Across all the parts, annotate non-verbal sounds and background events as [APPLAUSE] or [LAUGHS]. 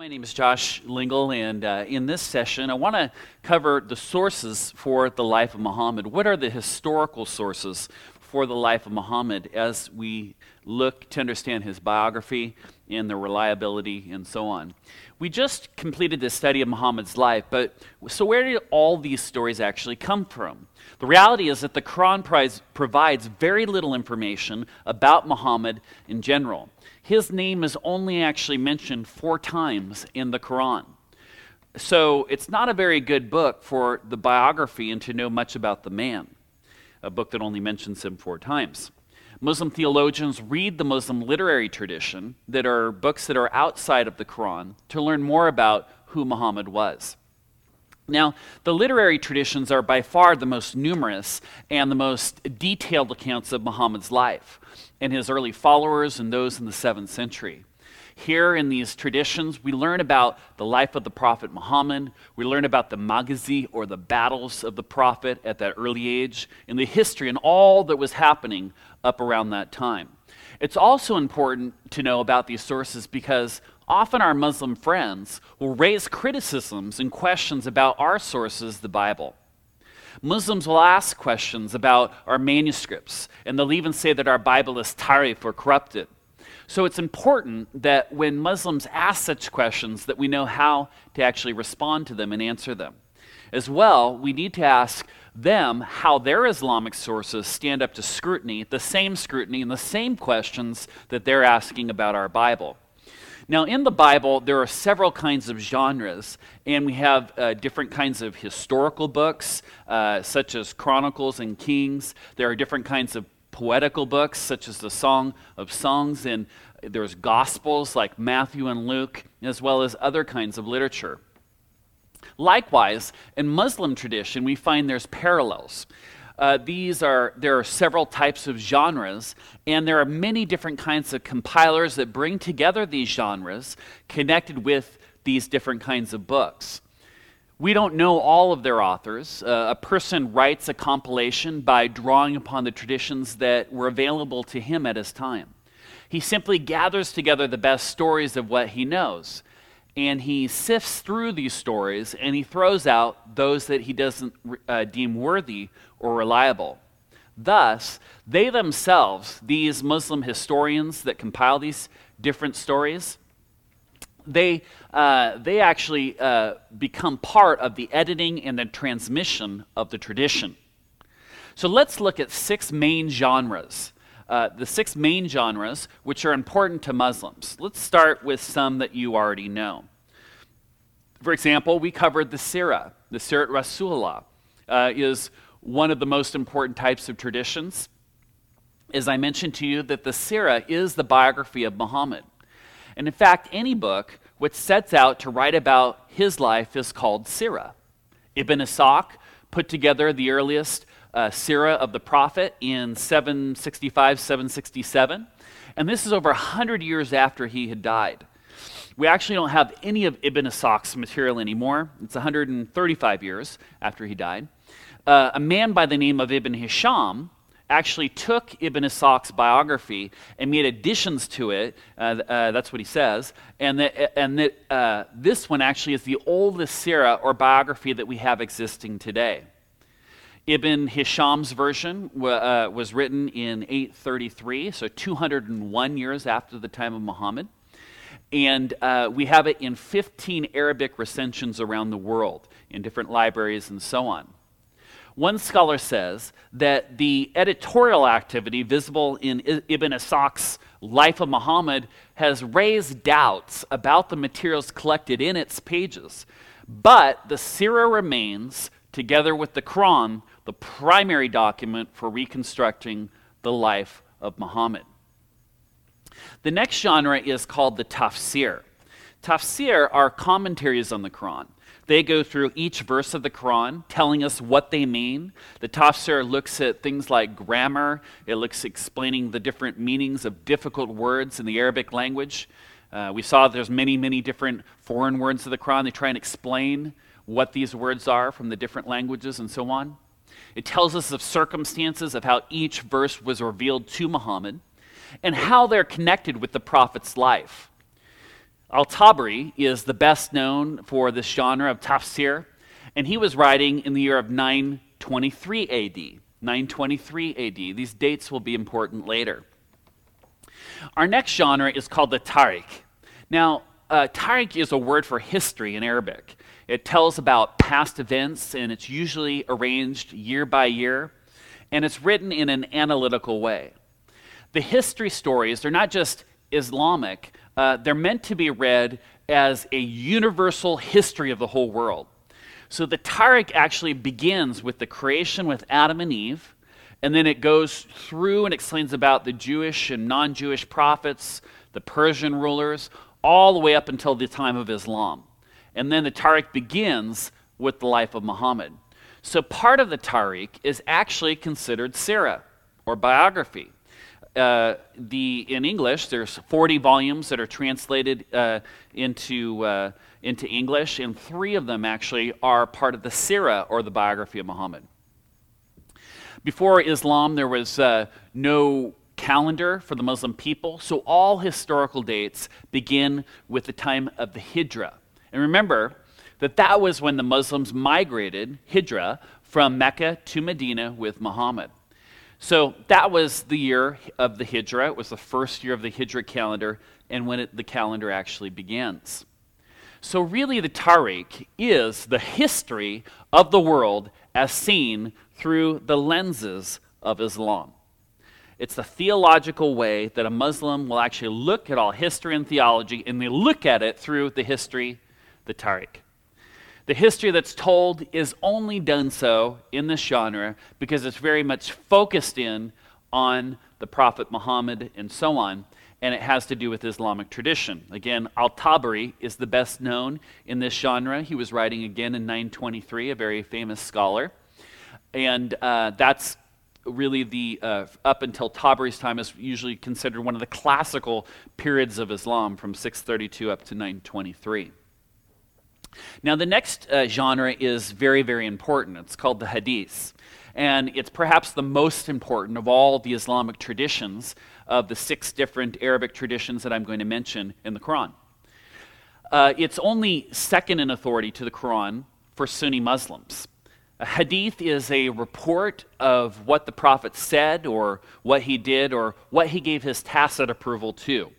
My name is Josh Lingel, and uh, in this session, I want to cover the sources for the life of Muhammad. What are the historical sources for the life of Muhammad as we look to understand his biography and the reliability and so on? We just completed the study of Muhammad's life, but so where did all these stories actually come from? The reality is that the Quran provides very little information about Muhammad in general his name is only actually mentioned four times in the Quran. So it's not a very good book for the biography and to know much about the man, a book that only mentions him four times. Muslim theologians read the Muslim literary tradition that are books that are outside of the Quran to learn more about who Muhammad was. Now, the literary traditions are by far the most numerous and the most detailed accounts of Muhammad's life and his early followers and those in the 7th century. Here in these traditions, we learn about the life of the Prophet Muhammad. We learn about the Maghazi or the battles of the Prophet at that early age, and the history and all that was happening up around that time. It's also important to know about these sources because often our Muslim friends will raise criticisms and questions about our sources, the Bible. Muslims will ask questions about our manuscripts, and they'll even say that our Bible is tahrif or corrupted. So it's important that when Muslims ask such questions that we know how to actually respond to them and answer them. As well, we need to ask them how their Islamic sources stand up to scrutiny, the same scrutiny and the same questions that they're asking about our Bible. Now, in the Bible, there are several kinds of genres, and we have uh, different kinds of historical books, uh, such as Chronicles and Kings. There are different kinds of poetical books, such as the Song of Songs, and there's Gospels like Matthew and Luke, as well as other kinds of literature. Likewise, in Muslim tradition, we find there's parallels. Uh, these are there are several types of genres and there are many different kinds of compilers that bring together these genres connected with these different kinds of books. We don't know all of their authors. Uh, a person writes a compilation by drawing upon the traditions that were available to him at his time. He simply gathers together the best stories of what he knows and he sifts through these stories and he throws out those that he doesn't uh, deem worthy or reliable. Thus, they themselves, these Muslim historians that compile these different stories, they, uh, they actually uh, become part of the editing and the transmission of the tradition. So let's look at six main genres uh, the six main genres which are important to Muslims. Let's start with some that you already know. For example, we covered the Sirah. The Sirat Rasulullah uh, is one of the most important types of traditions. As I mentioned to you, that the Sirah is the biography of Muhammad. And in fact, any book which sets out to write about his life is called Sirah. Ibn Ishaq put together the earliest uh, Sirah of the Prophet in 765, 767. And this is over 100 years after he had died. We actually don't have any of Ibn Ishaq's material anymore. It's 135 years after he died. Uh, a man by the name of Ibn Hisham actually took Ibn Ishaq's biography and made additions to it. Uh, uh, that's what he says. And that, and that uh, this one actually is the oldest sirah or biography that we have existing today. Ibn Hisham's version uh, was written in 833, so 201 years after the time of Muhammad. And uh, we have it in 15 Arabic recensions around the world in different libraries and so on. One scholar says that the editorial activity visible in Ibn Ishaq's Life of Muhammad has raised doubts about the materials collected in its pages, but the Sirah remains, together with the Quran, the primary document for reconstructing the life of Muhammad. The next genre is called the tafsir. Tafsir are commentaries on the Quran. They go through each verse of the Quran, telling us what they mean. The tafsir looks at things like grammar, it looks explaining the different meanings of difficult words in the Arabic language. Uh, we saw there's many, many different foreign words of the Quran. They try and explain what these words are from the different languages and so on. It tells us of circumstances of how each verse was revealed to Muhammad and how they're connected with the prophet's life. Al-Tabari is the best known for this genre of tafsir, and he was writing in the year of 923 AD. 923 AD. These dates will be important later. Our next genre is called the Tarikh. Now, uh, Tarikh is a word for history in Arabic. It tells about past events, and it's usually arranged year by year, and it's written in an analytical way. The history stories, they're not just Islamic, uh, they're meant to be read as a universal history of the whole world. So the Tarikh actually begins with the creation with Adam and Eve, and then it goes through and explains about the Jewish and non Jewish prophets, the Persian rulers, all the way up until the time of Islam. And then the Tarikh begins with the life of Muhammad. So part of the Tarikh is actually considered sirah, or biography. Uh, the, in English, there's 40 volumes that are translated uh, into, uh, into English, and three of them actually are part of the sirah, or the biography of Muhammad. Before Islam, there was uh, no calendar for the Muslim people, so all historical dates begin with the time of the Hijrah. And remember that that was when the Muslims migrated, Hijrah, from Mecca to Medina with Muhammad. So that was the year of the Hijrah. It was the first year of the Hijrah calendar and when it, the calendar actually begins. So, really, the Tarikh is the history of the world as seen through the lenses of Islam. It's the theological way that a Muslim will actually look at all history and theology, and they look at it through the history, the Tarikh. The history that's told is only done so in this genre because it's very much focused in on the Prophet Muhammad and so on, and it has to do with Islamic tradition. Again, Al Tabari is the best known in this genre. He was writing again in 923, a very famous scholar. And uh, that's really the, uh, up until Tabari's time, is usually considered one of the classical periods of Islam from 632 up to 923. Now, the next uh, genre is very, very important. It's called the Hadith. And it's perhaps the most important of all the Islamic traditions of the six different Arabic traditions that I'm going to mention in the Quran. Uh, it's only second in authority to the Quran for Sunni Muslims. A hadith is a report of what the prophet said or what he did or what he gave his tacit approval to.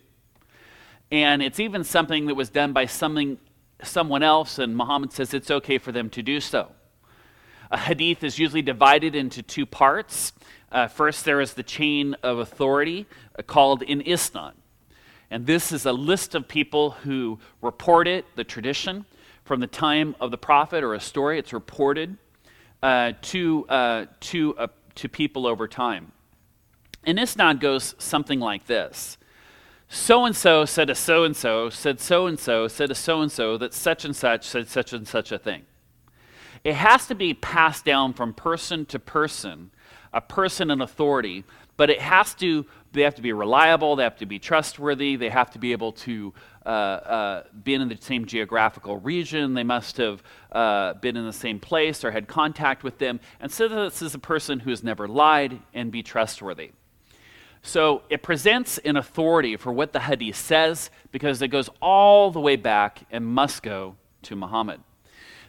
And it's even something that was done by something someone else, and Muhammad says it's okay for them to do so. A hadith is usually divided into two parts. Uh, first, there is the chain of authority uh, called in isnad. And this is a list of people who report it, the tradition, from the time of the prophet or a story. It's reported uh, to, uh, to, uh, to people over time. An isnad goes something like this so and so said to so and so, said so and so, said to so and so, that such and such said such and such a thing. It has to be passed down from person to person, a person in authority, but it has to, they have to be reliable, they have to be trustworthy, they have to be able to uh, uh, in the same geographical region, they must have uh, been in the same place or had contact with them. And so this is a person who has never lied and be trustworthy. So it presents an authority for what the hadith says because it goes all the way back and must go to Muhammad.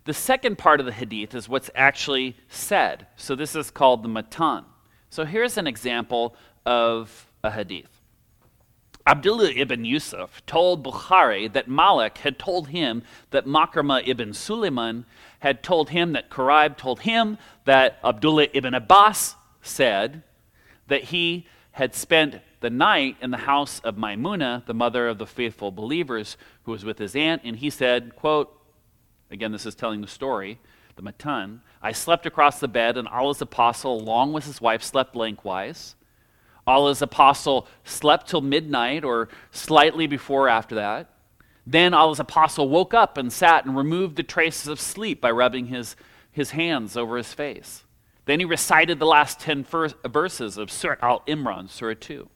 The second part of the hadith is what's actually said. So this is called the matan. So here's an example of a hadith. Abdullah ibn Yusuf told Bukhari that Malik had told him that Makrama ibn Suleiman had told him that Kurayb told him that Abdullah ibn Abbas said that he had spent the night in the house of Maimuna, the mother of the faithful believers, who was with his aunt, and he said, quote, again, this is telling the story, the Matan, I slept across the bed, and Allah's apostle, along with his wife, slept lengthwise. Allah's apostle slept till midnight or slightly before after that. Then Allah's apostle woke up and sat and removed the traces of sleep by rubbing his, his hands over his face. Then he recited the last 10 verses of Surah Al Imran, Surah 2.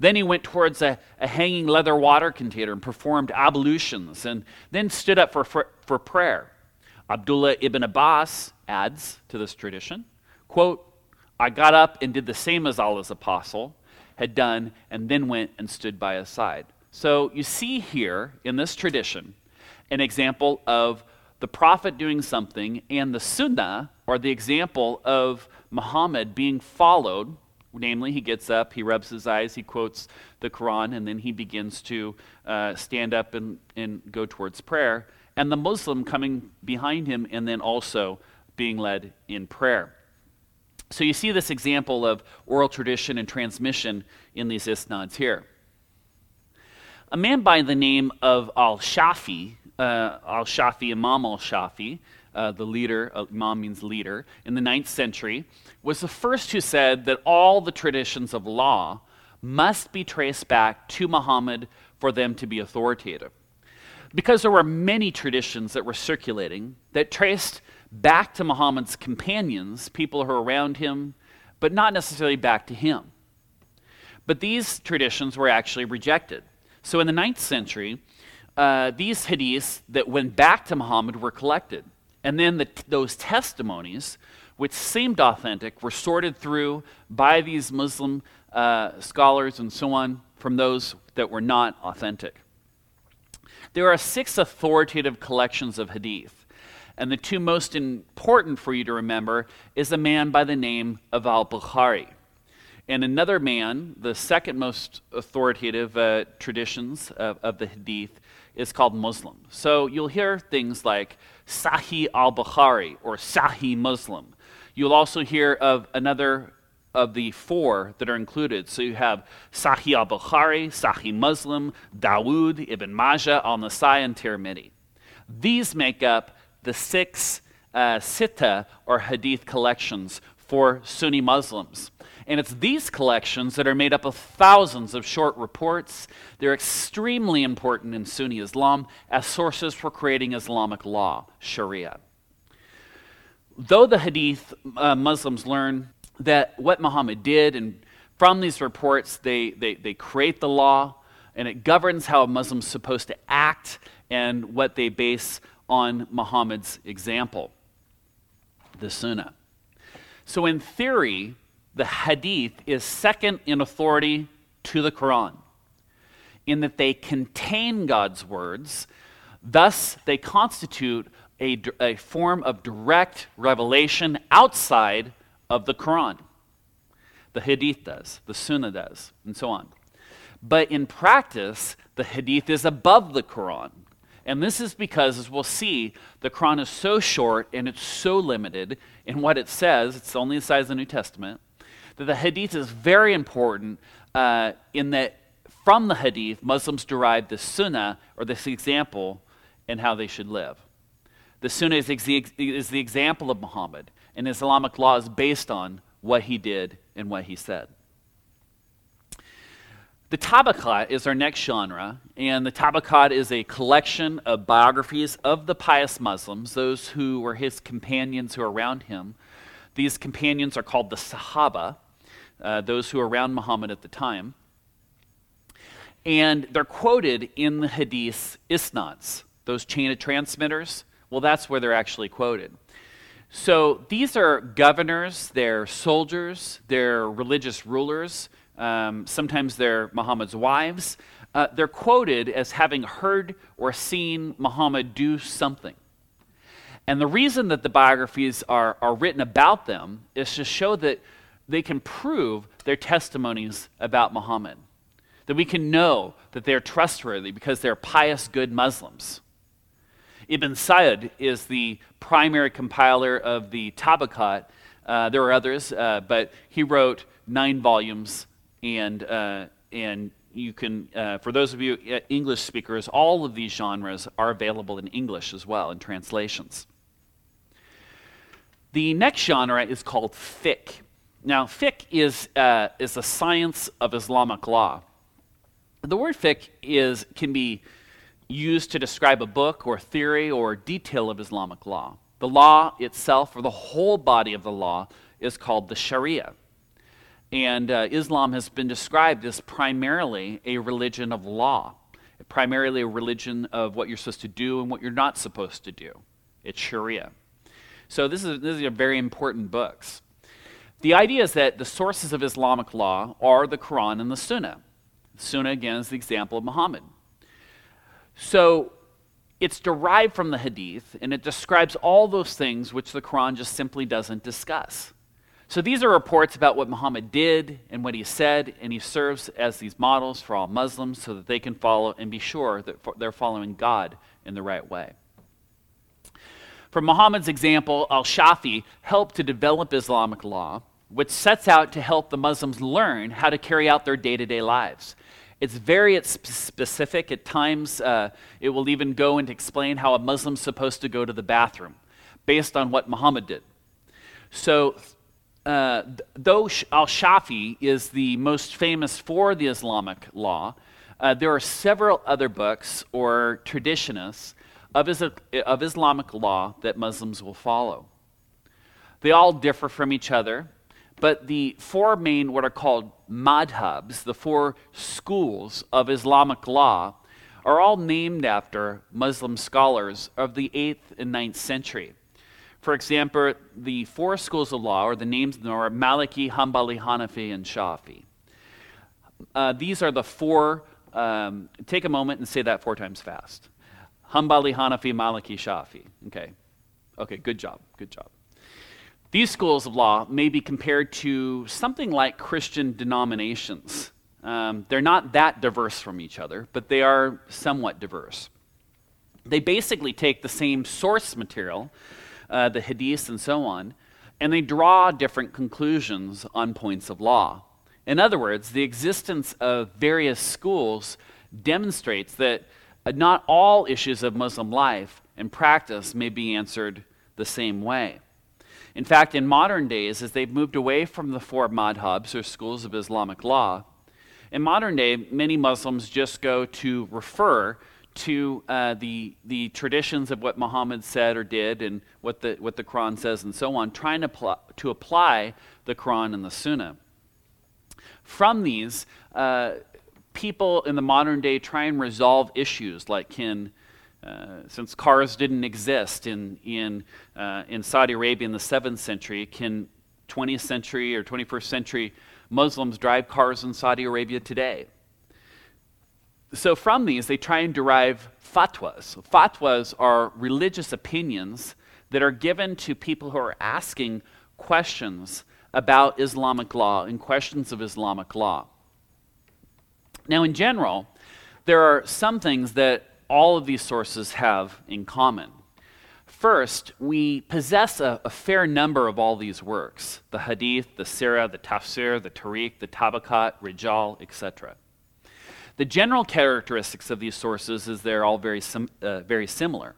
Then he went towards a, a, hanging leather water container and performed ablutions, and then stood up for, for, for prayer. Abdullah ibn Abbas adds to this tradition, quote, I got up and did the same as Allah's apostle had done, and then went and stood by his side. So you see here in this tradition an example of the prophet doing something and the sunnah, or the example of Muhammad being followed. Namely, he gets up, he rubs his eyes, he quotes the Quran, and then he begins to uh, stand up and, and go towards prayer. And the Muslim coming behind him and then also being led in prayer. So you see this example of oral tradition and transmission in these isnads here. A man by the name of Al Shafi, uh, Al Shafi, Imam Al Shafi, uh, the leader, uh, Imam means leader, in the ninth century, was the first who said that all the traditions of law must be traced back to Muhammad for them to be authoritative. Because there were many traditions that were circulating that traced back to Muhammad's companions, people who were around him, but not necessarily back to him. But these traditions were actually rejected. So in the ninth century, uh, these hadiths that went back to Muhammad were collected. And then the, those testimonies, which seemed authentic, were sorted through by these Muslim uh, scholars and so on from those that were not authentic. There are six authoritative collections of hadith. And the two most important for you to remember is a man by the name of Al Bukhari. And another man, the second most authoritative uh, traditions of, of the hadith, is called Muslim. So you'll hear things like Sahih al Bukhari or Sahih Muslim. You'll also hear of another of the four that are included. So you have Sahih al Bukhari, Sahih Muslim, Dawood, Ibn Majah, al Nasai, and Tirmidhi. These make up the six uh, or Hadith collections for Sunni Muslims. And it's these collections that are made up of thousands of short reports. They're extremely important in Sunni Islam as sources for creating Islamic law, Sharia. Though the Hadith uh, Muslims learn that what Muhammad did, and from these reports, they, they, they create the law, and it governs how a Muslim's supposed to act and what they base on Muhammad's example, the Sunnah. So, in theory, the Hadith is second in authority to the Quran in that they contain God's words, thus, they constitute a, a form of direct revelation outside of the Quran. The Hadith does, the Sunnah does, and so on. But in practice, the Hadith is above the Quran. And this is because, as we'll see, the Quran is so short and it's so limited in what it says, it's only the size of the New Testament, that the Hadith is very important uh, in that from the Hadith, Muslims derive the Sunnah, or this example, in how they should live. The Sunnah is, ex- is the example of Muhammad, and Islamic law is based on what he did and what he said. The Tabaqat is our next genre, and the Tabaqat is a collection of biographies of the pious Muslims, those who were his companions who were around him. These companions are called the Sahaba, uh, those who were around Muhammad at the time. And they're quoted in the Hadith isnads, those chain of transmitters. Well, that's where they're actually quoted. So these are governors, they're soldiers, they're religious rulers um, sometimes they're Muhammad's wives. Uh, they're quoted as having heard or seen Muhammad do something. And the reason that the biographies are, are written about them is to show that they can prove their testimonies about Muhammad. That we can know that they're trustworthy because they're pious, good Muslims. Ibn Sa'd is the primary compiler of the Tabaqat. Uh, there are others, uh, but he wrote nine volumes and uh, and you can, uh, for those of you uh, English speakers, all of these genres are available in English as well in translations. The next genre is called fiqh. Now, fiqh is uh, is a science of Islamic law. The word fiqh is can be used to describe a book or theory or detail of Islamic law. The law itself, or the whole body of the law, is called the Sharia. And uh, Islam has been described as primarily a religion of law, primarily a religion of what you're supposed to do and what you're not supposed to do. It's Sharia. So this is, these are very important books. The idea is that the sources of Islamic law are the Quran and the Sunnah. Sunnah, again, is the example of Muhammad. So it's derived from the Hadith, and it describes all those things which the Quran just simply doesn't discuss. So these are reports about what Muhammad did and what he said, and he serves as these models for all Muslims so that they can follow and be sure that they're following God in the right way. From Muhammad's example, al Shafi helped to develop Islamic law, which sets out to help the Muslims learn how to carry out their day to day lives. It's very specific. At times, uh, it will even go and explain how a Muslim's supposed to go to the bathroom based on what Muhammad did. So, uh, though Al Shafi is the most famous for the Islamic law, uh, there are several other books or traditionists of, is, of Islamic law that Muslims will follow. They all differ from each other, but the four main, what are called madhabs, the four schools of Islamic law, are all named after Muslim scholars of the 8th and 9th century. For example, the four schools of law, or the names of them are Maliki, Hanbali, Hanafi, and Shafi. Uh, these are the four, um, take a moment and say that four times fast. Hanbali, Hanafi, Maliki, Shafi. Okay. Okay, good job. Good job. These schools of law may be compared to something like Christian denominations. Um, they're not that diverse from each other, but they are somewhat diverse. They basically take the same source material uh, the hadiths, and so on, and they draw different conclusions on points of law. In other words, the existence of various schools demonstrates that uh, not all issues of Muslim life and practice may be answered the same way. In fact, in modern days, as they've moved away from the four madhabs or schools of Islamic law, in modern day, many Muslims just go to refer to uh, the, the traditions of what Muhammad said or did and what the, what the Quran says and so on, trying to, pl- to apply the Quran and the Sunnah. From these, uh, people in the modern day try and resolve issues like can, uh, since cars didn't exist in, in, uh, in Saudi Arabia in the 7th century, can 20th century or 21st century Muslims drive cars in Saudi Arabia today? so from these, they try and derive fatwas. Fatwas are religious opinions that are given to people who are asking questions about Islamic law and questions of Islamic law. Now, in general, there are some things that all of these sources have in common. First, we possess a, a, fair number of all these works the Hadith, the Sirah, the Tafsir, the Tarikh, the Tabaqat, Rijal, etc. The general characteristics of these sources is they're all very, sim- uh, very similar.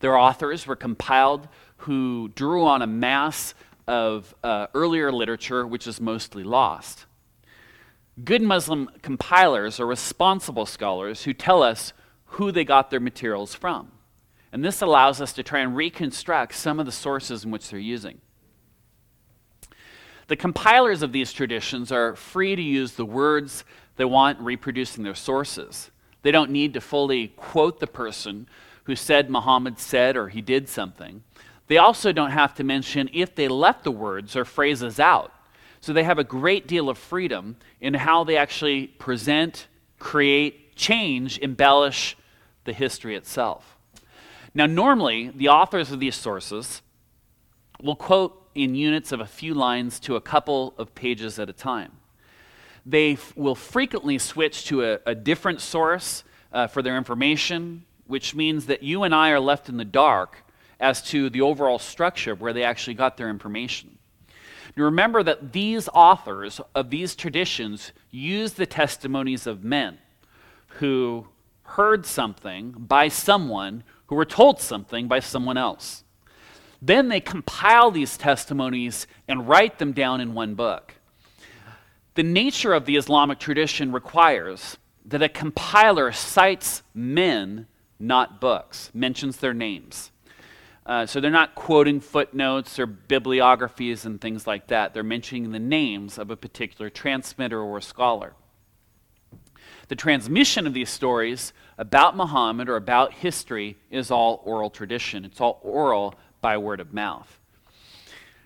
Their authors were compiled who drew on a mass of uh, earlier literature which is mostly lost. Good Muslim compilers are responsible scholars who tell us who they got their materials from. And this allows us to try and reconstruct some of the sources in which they're using. The compilers of these traditions are free to use the words they want reproducing their sources. They don't need to fully quote the person who said Muhammad said or he did something. They also don't have to mention if they left the words or phrases out. So they have a great deal of freedom in how they actually present, create, change, embellish the history itself. Now, normally, the authors of these sources will quote in units of a few lines to a couple of pages at a time. They f- will frequently switch to a, a different source uh, for their information, which means that you and I are left in the dark as to the overall structure of where they actually got their information. Now remember that these authors of these traditions use the testimonies of men who heard something by someone who were told something by someone else. Then they compile these testimonies and write them down in one book. The nature of the Islamic tradition requires that a compiler cites men, not books, mentions their names. Uh, so they're not quoting footnotes or bibliographies and things like that. They're mentioning the names of a particular transmitter or scholar. The transmission of these stories about Muhammad or about history is all oral tradition. It's all oral by word of mouth.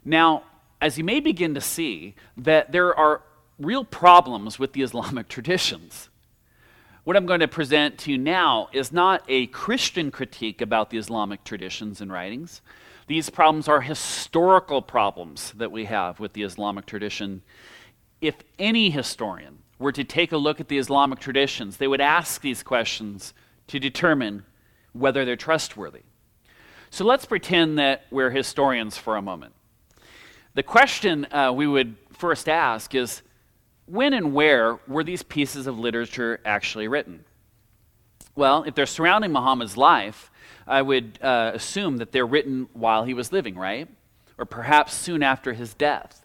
Now, as you may begin to see, that there are real problems with the [LAUGHS] Islamic traditions. What I'm going to present to you now is not a Christian critique about the Islamic traditions and writings. These problems are historical problems that we have with the Islamic tradition. If any historian were to take a look at the Islamic traditions, they would ask these questions to determine whether they're trustworthy. So let's pretend that we're historians for a moment. The question uh, we would first ask is when and where were these pieces of literature actually written? Well, if they're surrounding Muhammad's life, I would uh, assume that they're written while he was living, right? Or perhaps soon after his death.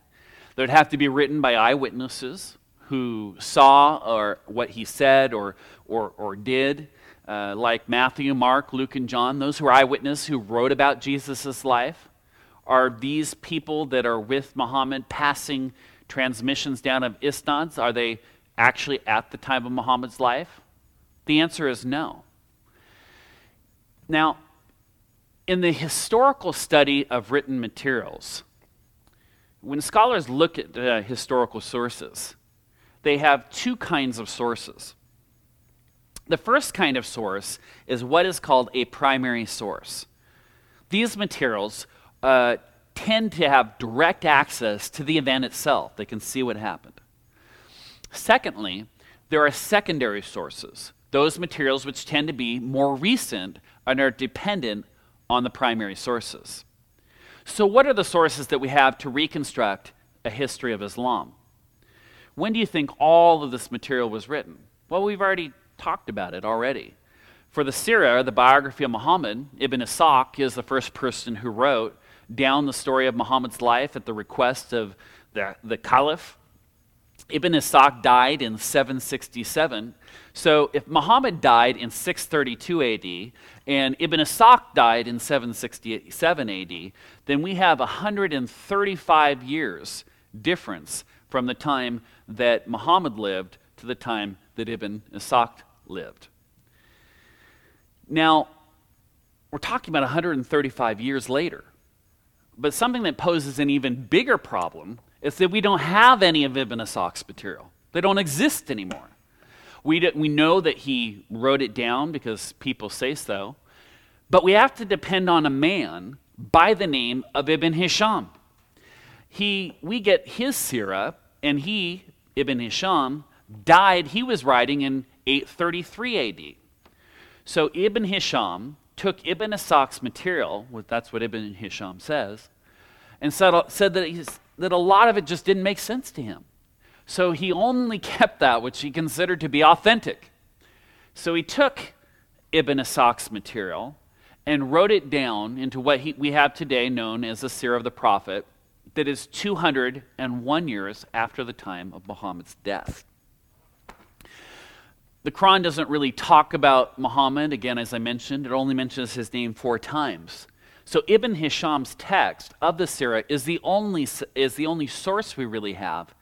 They'd have to be written by eyewitnesses who saw or what he said or, or, or did, uh, like Matthew, Mark, Luke, and John, those who are eyewitnesses who wrote about Jesus' life. Are these people that are with Muhammad passing transmissions down of isnads? Are they actually at the time of Muhammad's life? The answer is no. Now, in the historical study of written materials, when scholars look at uh, historical sources, they have two kinds of sources. The first kind of source is what is called a primary source. These materials uh, tend to have direct access to the event itself, they can see what happened. Secondly, there are secondary sources, those materials which tend to be more recent and are dependent on the primary sources. So, what are the sources that we have to reconstruct a history of Islam? When do you think all of this material was written? Well, we've already talked about it already. For the Sirah, the biography of Muhammad, Ibn Ishaq is the first person who wrote down the story of Muhammad's life at the request of the, the Caliph. Ibn Ishaq died in 767. So if Muhammad died in 632 AD and Ibn Ishaq died in 767 AD, then we have 135 years difference from the time that Muhammad lived to the time that Ibn Ishaq lived. Now, we're talking about 135 years later. But something that poses an even bigger problem is that we don't have any of Ibn Ishaq's material. They don't exist anymore. We, we know that he wrote it down because people say so, but we have to depend on a man by the name of Ibn Hisham. He, we get his sirah, and he, Ibn Hisham, died, he was writing in 833 AD. So Ibn Hisham took Ibn Ishaq's material, that's what Ibn Hisham says, and said, said that, that a lot of it just didn't make sense to him. So he only [LAUGHS] kept that which he considered to be authentic. So he took Ibn Ishaq's material and wrote it down into what he, we have today known as the Seerah of the Prophet, that is 201 years after the time of Muhammad's death. The Quran doesn't really talk about Muhammad. Again, as I mentioned, it only mentions his name four times. So Ibn Hisham's text of the Sirah is the only, is the only source we really have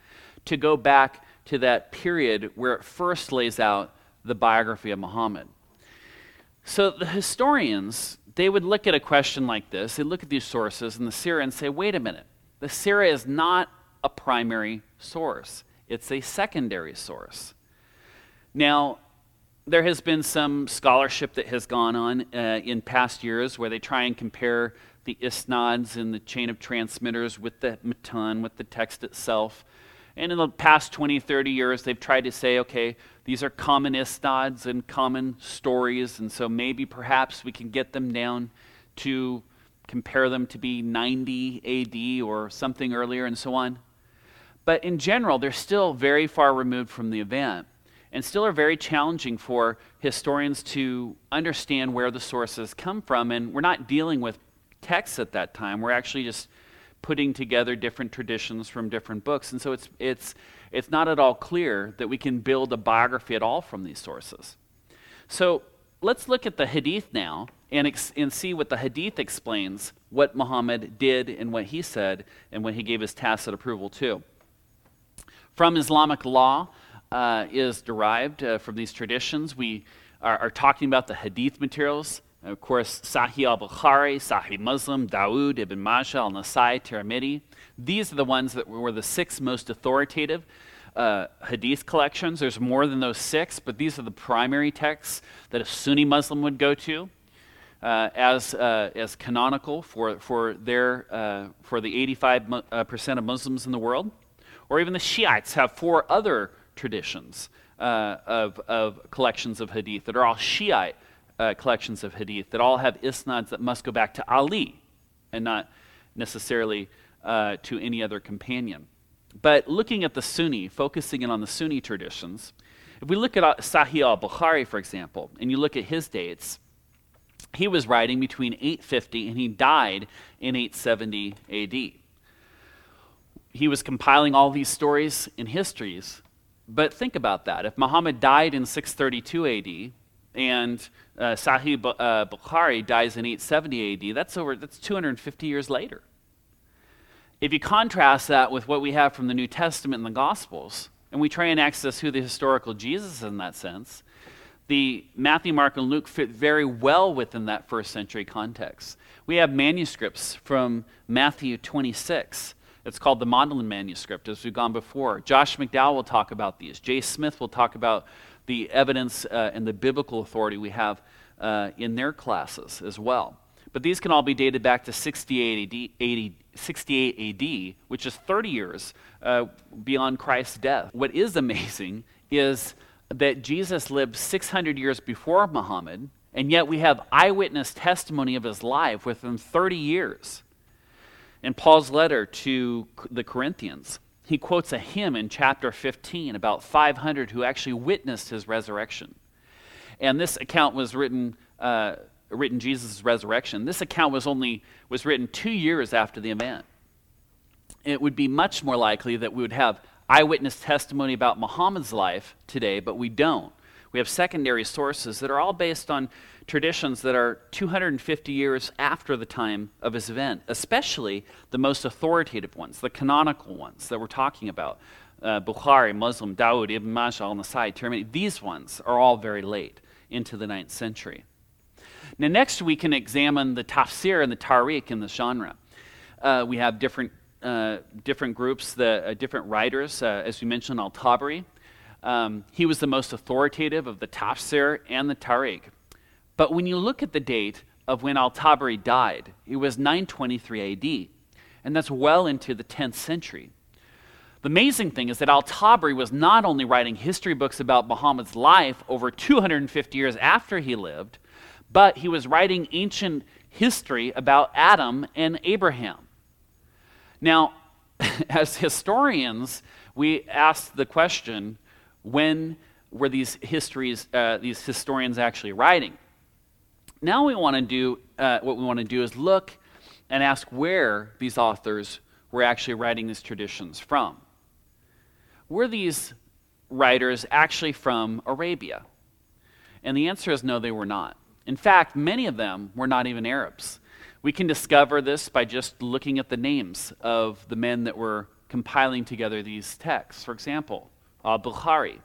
to go back to that period where it first lays out the biography of Muhammad. So the historians, they would look at a question like this, they look at these sources in the Sirah and say, wait a minute, the Sirah is not a primary source, it's a secondary source. Now, there has been some scholarship that has gone on uh, in past years where they try and compare the isnads and the chain of transmitters with the matan, with the text itself. And in the past 20, 30 years, they've tried to say, okay, these are common isnads and common stories, and so maybe perhaps we can get them down to compare them to be 90 AD or something earlier and so on. But in general, they're still very far removed from the event and still are very challenging for historians to understand where the sources come from. And we're not dealing with texts at that time. We're actually just putting together different traditions from different books. And so it's, it's, it's not at all clear that we can build a biography at all from these sources. So let's look at the Hadith now and, ex- and see what the Hadith explains what Muhammad did and what he said and when he gave his tacit approval to. From Islamic law, uh, is derived uh, from these traditions. We are, are, talking about the hadith materials. Of course, Sahih al Bukhari, Sahih Muslim, Dawood, Ibn Majah, al Nasai, Tirmidhi. These are the ones that were the six most authoritative uh, hadith collections. There's more than those six, but these are the primary texts that a Sunni Muslim would go to. Uh, as, uh, as canonical for, for, their, uh, for the 85% uh, of Muslims in the world. Or even the Shiites have four other traditions uh, of, of collections of hadith that are all Shiite uh, collections of hadith that all have isnads that must go back to Ali and not necessarily to any other companion. But looking at the Sunni, focusing in on the Sunni traditions, if we look at Sahih al Bukhari, for example, and you look at his dates, he was writing between 850 and he died in 870 AD. He was compiling all these stories and histories. But think about that. If Muhammad died in 632 AD and uh, Sahih uh, Bukhari dies in 870 AD, that's over that's 250 years later. If you contrast that with what we have from the New Testament and the Gospels, and we try and access who the historical Jesus is in that sense, the Matthew, Mark, and Luke fit very well within that first century context. We have manuscripts from Matthew 26. It's called the Magdalen Manuscript, as we've gone before. Josh McDowell will talk about these. Jay Smith will talk about the evidence uh, and the biblical authority we have uh, in their classes as well. But these can all be dated back to 68 AD, 80, 68 AD which is 30 years uh, beyond Christ's death. What is amazing is that Jesus lived 600 years before Muhammad, and yet we have eyewitness testimony of his life within 30 years. In Paul's letter to the Corinthians, he quotes a hymn in chapter 15 about 500 who actually witnessed his resurrection. And this account was written, uh, written Jesus' resurrection. This account was only was written two years after the event. It would be much more likely that we would have eyewitness testimony about Muhammad's life today, but we don't. We have secondary sources that are all based on traditions that are 250 years after the time of his event, especially the most authoritative ones, the canonical ones that we're talking about. Uh, Bukhari, Muslim, Dawud, Ibn Majah, al Nasai, Tirmidhi, these ones are all very late into the 9th century. Now, next we can examine the tafsir and the tarikh in the genre. Uh, we have different uh, different groups, the uh, different writers. Uh, as we mentioned, Al Tabari. Um, he was the most authoritative of the Tafsir and the Tarikh. But when you look at the date of when Al Tabari died, it was 923 AD, and that's well into the 10th century. The amazing thing is that Al Tabari was not only writing history books about Muhammad's life over 250 years after he lived, but he was writing ancient history about Adam and Abraham. Now, [LAUGHS] as historians, we ask the question when were these histories, uh, these historians actually writing? Now we want to do, uh, what we want to do is look and ask where these authors were actually writing these traditions from. Were these writers actually from Arabia? And the answer is no, they were not. In fact, many of them were not even Arabs. We can discover this by just looking at the names of the men that were compiling together these texts. For example, al Bukhari,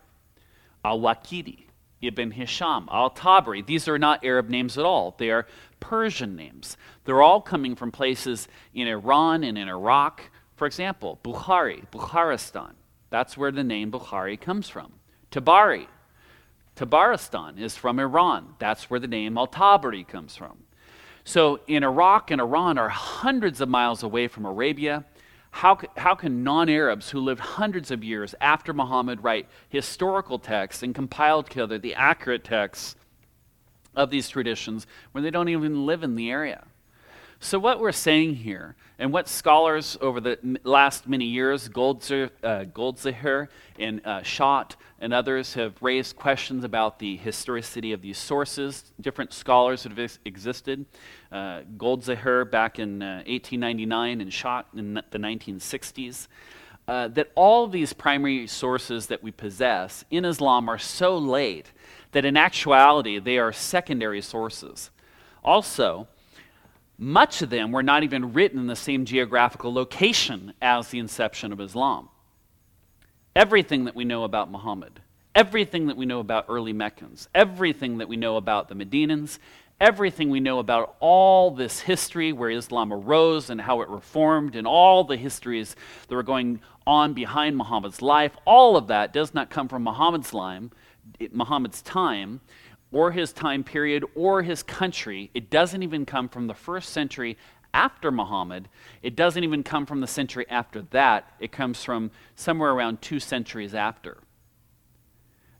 al Waqidi, Ibn Hisham, al Tabari. These are not Arab names at all, they are Persian names. They're all coming from places in Iran and in Iraq. For example, Bukhari, Bukharistan. That's where the name Bukhari comes from. Tabari, Tabaristan is from Iran. That's where the name Al Tabari comes from. So in Iraq and Iran are hundreds of miles away from Arabia. How, how can non Arabs who lived hundreds of years after Muhammad write historical texts and compile together the accurate texts of these traditions when they don't even live in the area? So, what we're saying here, and what scholars over the last many years, Goldziher, uh, and uh, Schacht and others, have raised questions about the historicity of these sources. Different scholars that have existed. Uh, back in uh, 1899 and Schacht in the 1960s. Uh, that all these primary sources that we possess in Islam are so late that in actuality they are secondary sources. Also, much of them were not even written in the same geographical location as the inception of Islam. Everything that we know about Muhammad, everything that we know about early Meccans, everything that we know about the Medinans, everything we know about all this history where Islam arose and how it reformed and all the histories that were going on behind Muhammad's life, all of that does not come from Muhammad's, time or his time period or his country. It doesn't even come from the first century after Muhammad. It doesn't even come from the century after that. It comes from somewhere around two centuries after.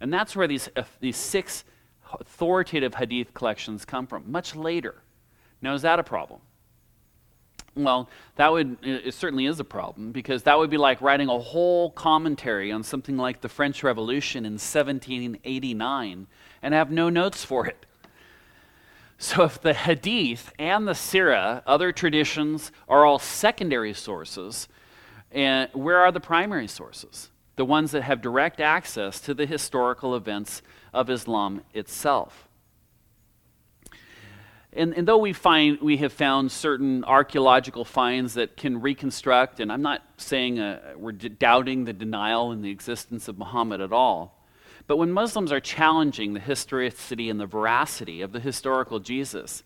And that's where these, uh, these six authoritative hadith collections come from, much later. Now, is that a problem? Well, that would it certainly is a problem because that would be like writing a whole commentary on something like the French Revolution in 1789 and have no notes for it. So if the Hadith and the Sirah, other traditions, are all secondary sources, and where are the primary sources? The ones that have direct access to the historical events of Islam itself. And, and, though we find we have found certain archaeological finds that can reconstruct, and I'm not saying uh, we're d- doubting the denial and the existence of Muhammad at all, but when Muslims are challenging the historicity and the veracity of the historical Jesus,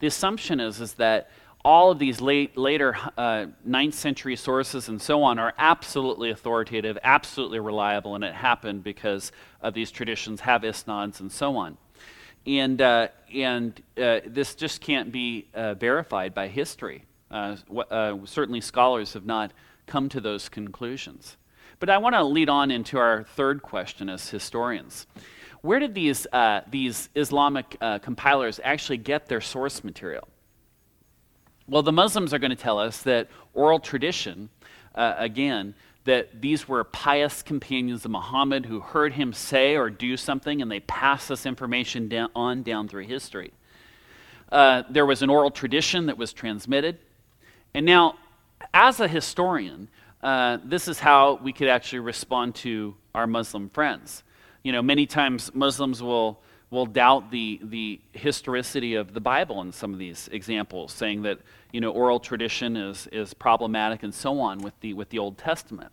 the assumption is, is that all of these late, later uh, 9th century sources and so on are absolutely authoritative, absolutely reliable, and it happened because of these traditions have isnads and so on and, uh, and uh, this just can't be uh, verified by history. Uh, uh, certainly, scholars have not come to those conclusions. But I want to lead on into our third question as historians. Where did these, uh, these Islamic compilers actually get their source material? Well, the Muslims are going to tell us that oral tradition, again, that these were pious companions of Muhammad who heard him say or do something and they passed this information down, on down through history. Uh, there was an oral tradition that was transmitted. And now, as a historian, uh, this is how we could actually respond to our Muslim friends. You know, many times Muslims will will doubt the, the historicity of the Bible in some of these examples, saying that you know oral tradition is, is problematic and so on with the, with the Old Testament.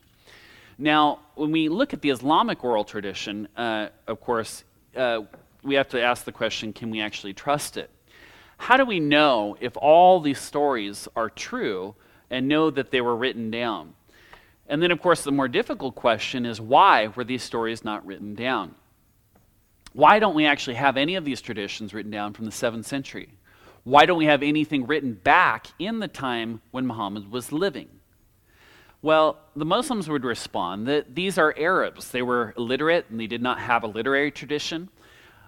Now, when we look at the Islamic oral tradition, uh, of course, uh, we have to ask the question can we actually trust it? How do we know if all these stories are true and know that they were written down? And then, of course, the more difficult question is why were these stories not written down? Why don't we actually have any of these traditions written down from the 7th century? Why don't we have anything written back in the time when Muhammad was living? Well, the Muslims would respond that these are Arabs. They were illiterate and they did not have a literary tradition.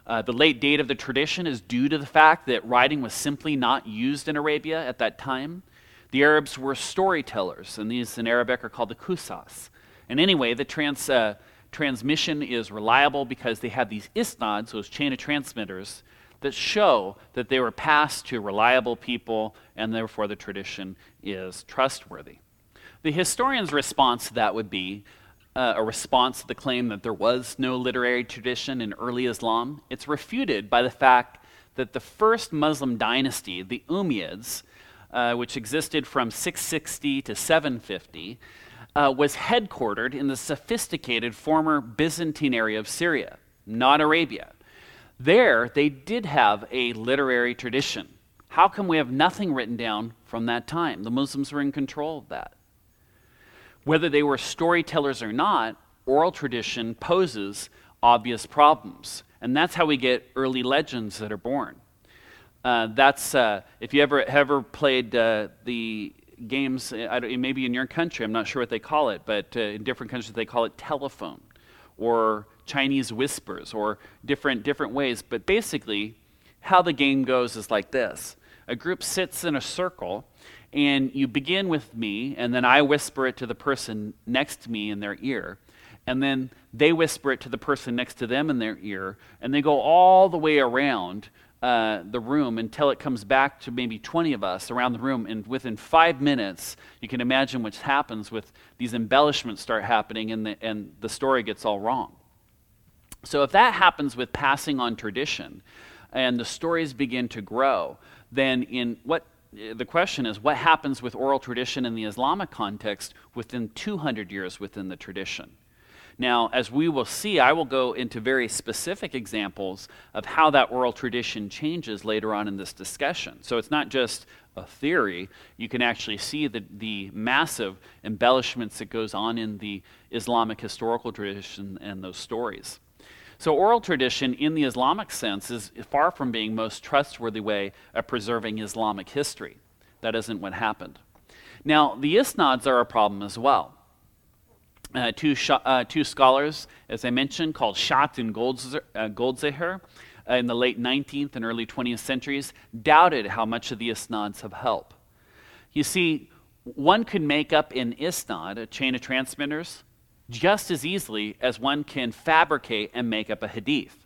Uh, the late date of the tradition is due to the fact that writing was simply not used in Arabia at that time. The Arabs were storytellers, and these in Arabic are called the kusas. And anyway, the trans, uh, transmission is reliable because they have these isnads, those chain of transmitters, that show that they were passed to reliable people, and therefore the tradition is trustworthy. The historian's response to that would be uh, a response to the claim that there was no literary tradition in early Islam. It's refuted by the fact that the first Muslim dynasty, the Umayyads, uh, which existed from 660 to 750, uh, was headquartered in the sophisticated former Byzantine area of Syria, not Arabia. There, they did have a literary tradition. How come we have nothing written down from that time? The Muslims were in control of that. Whether they were storytellers or not, oral tradition poses obvious problems. And that's how we get early legends that are born. Uh, that's, uh, if you ever, ever played uh, the games, maybe in your country, I'm not sure what they call it, but uh, in different countries they call it telephone or Chinese whispers or different, different ways. But basically, how the game goes is like this a group sits in a circle, and you begin with me, and then I whisper it to the person next to me in their ear. And then they whisper it to the person next to them in their ear, and they go all the way around uh, the room until it comes back to maybe 20 of us around the room. And within five minutes, you can imagine what happens with these embellishments start happening and the, and the story gets all wrong. So, if that happens with passing on tradition and the stories begin to grow, then in what the question is what happens with oral tradition in the Islamic context within 200 years within the tradition? Now, as we will see, I will go into very specific examples of how that oral tradition changes later on in this discussion. So it's not just a theory. You can actually see the, the massive embellishments that goes on in the Islamic historical tradition and those stories. So, oral tradition, in the Islamic sense, is far from being most trustworthy way of preserving Islamic history. That isn't what happened. Now, the isnads are a problem as well. Uh, two, sh- uh, two scholars, as I mentioned, called Schacht and Goldziher, uh, in the late 19th and early 20th centuries, doubted how much of the isnads have help. You see, one could make up an isnad, a chain of transmitters, just as easily as one can fabricate and make up a hadith.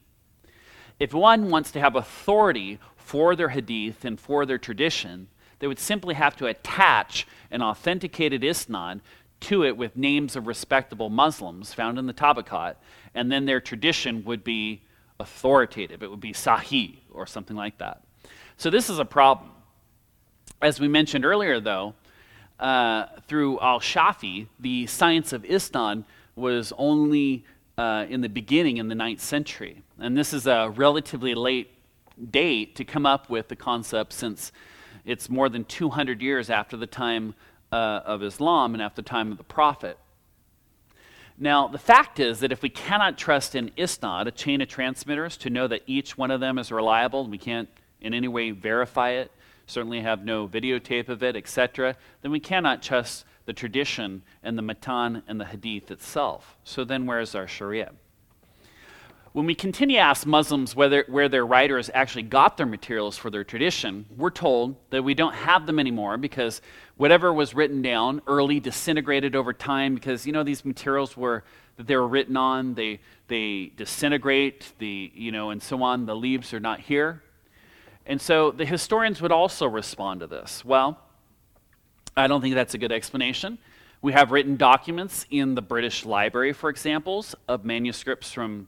If one wants to have authority for their hadith and for their tradition, they would simply have to attach an authenticated isnad to it with names of respectable Muslims found in the Tabaqat, and then their tradition would be authoritative. It would be sahih or something like that. So this is a problem. As we mentioned earlier, though, uh, through Al Shafi, the science of Isnad was only uh, in the beginning in the ninth century. And this is a relatively late date to come up with the concept since it's more than 200 years after the time uh, of Islam and after the time of the Prophet. Now, the fact is that if we cannot trust in Isnad, a chain of transmitters, to know that each one of them is reliable, and we can't in any way verify it, certainly have no videotape of it, etc., then we cannot trust the tradition and the matan and the hadith itself. So then where's our sharia? When we continue to ask Muslims whether, where their writers actually got their materials for their tradition, we're told that we don't have them anymore because whatever was written down early disintegrated over time because, you know, these materials were that they were written on, they, they disintegrate, the, you know, and so on. The leaves are not here. And so the historians would also respond to this. Well, I don't think that's a good explanation. We have written documents in the British Library, for examples, of manuscripts from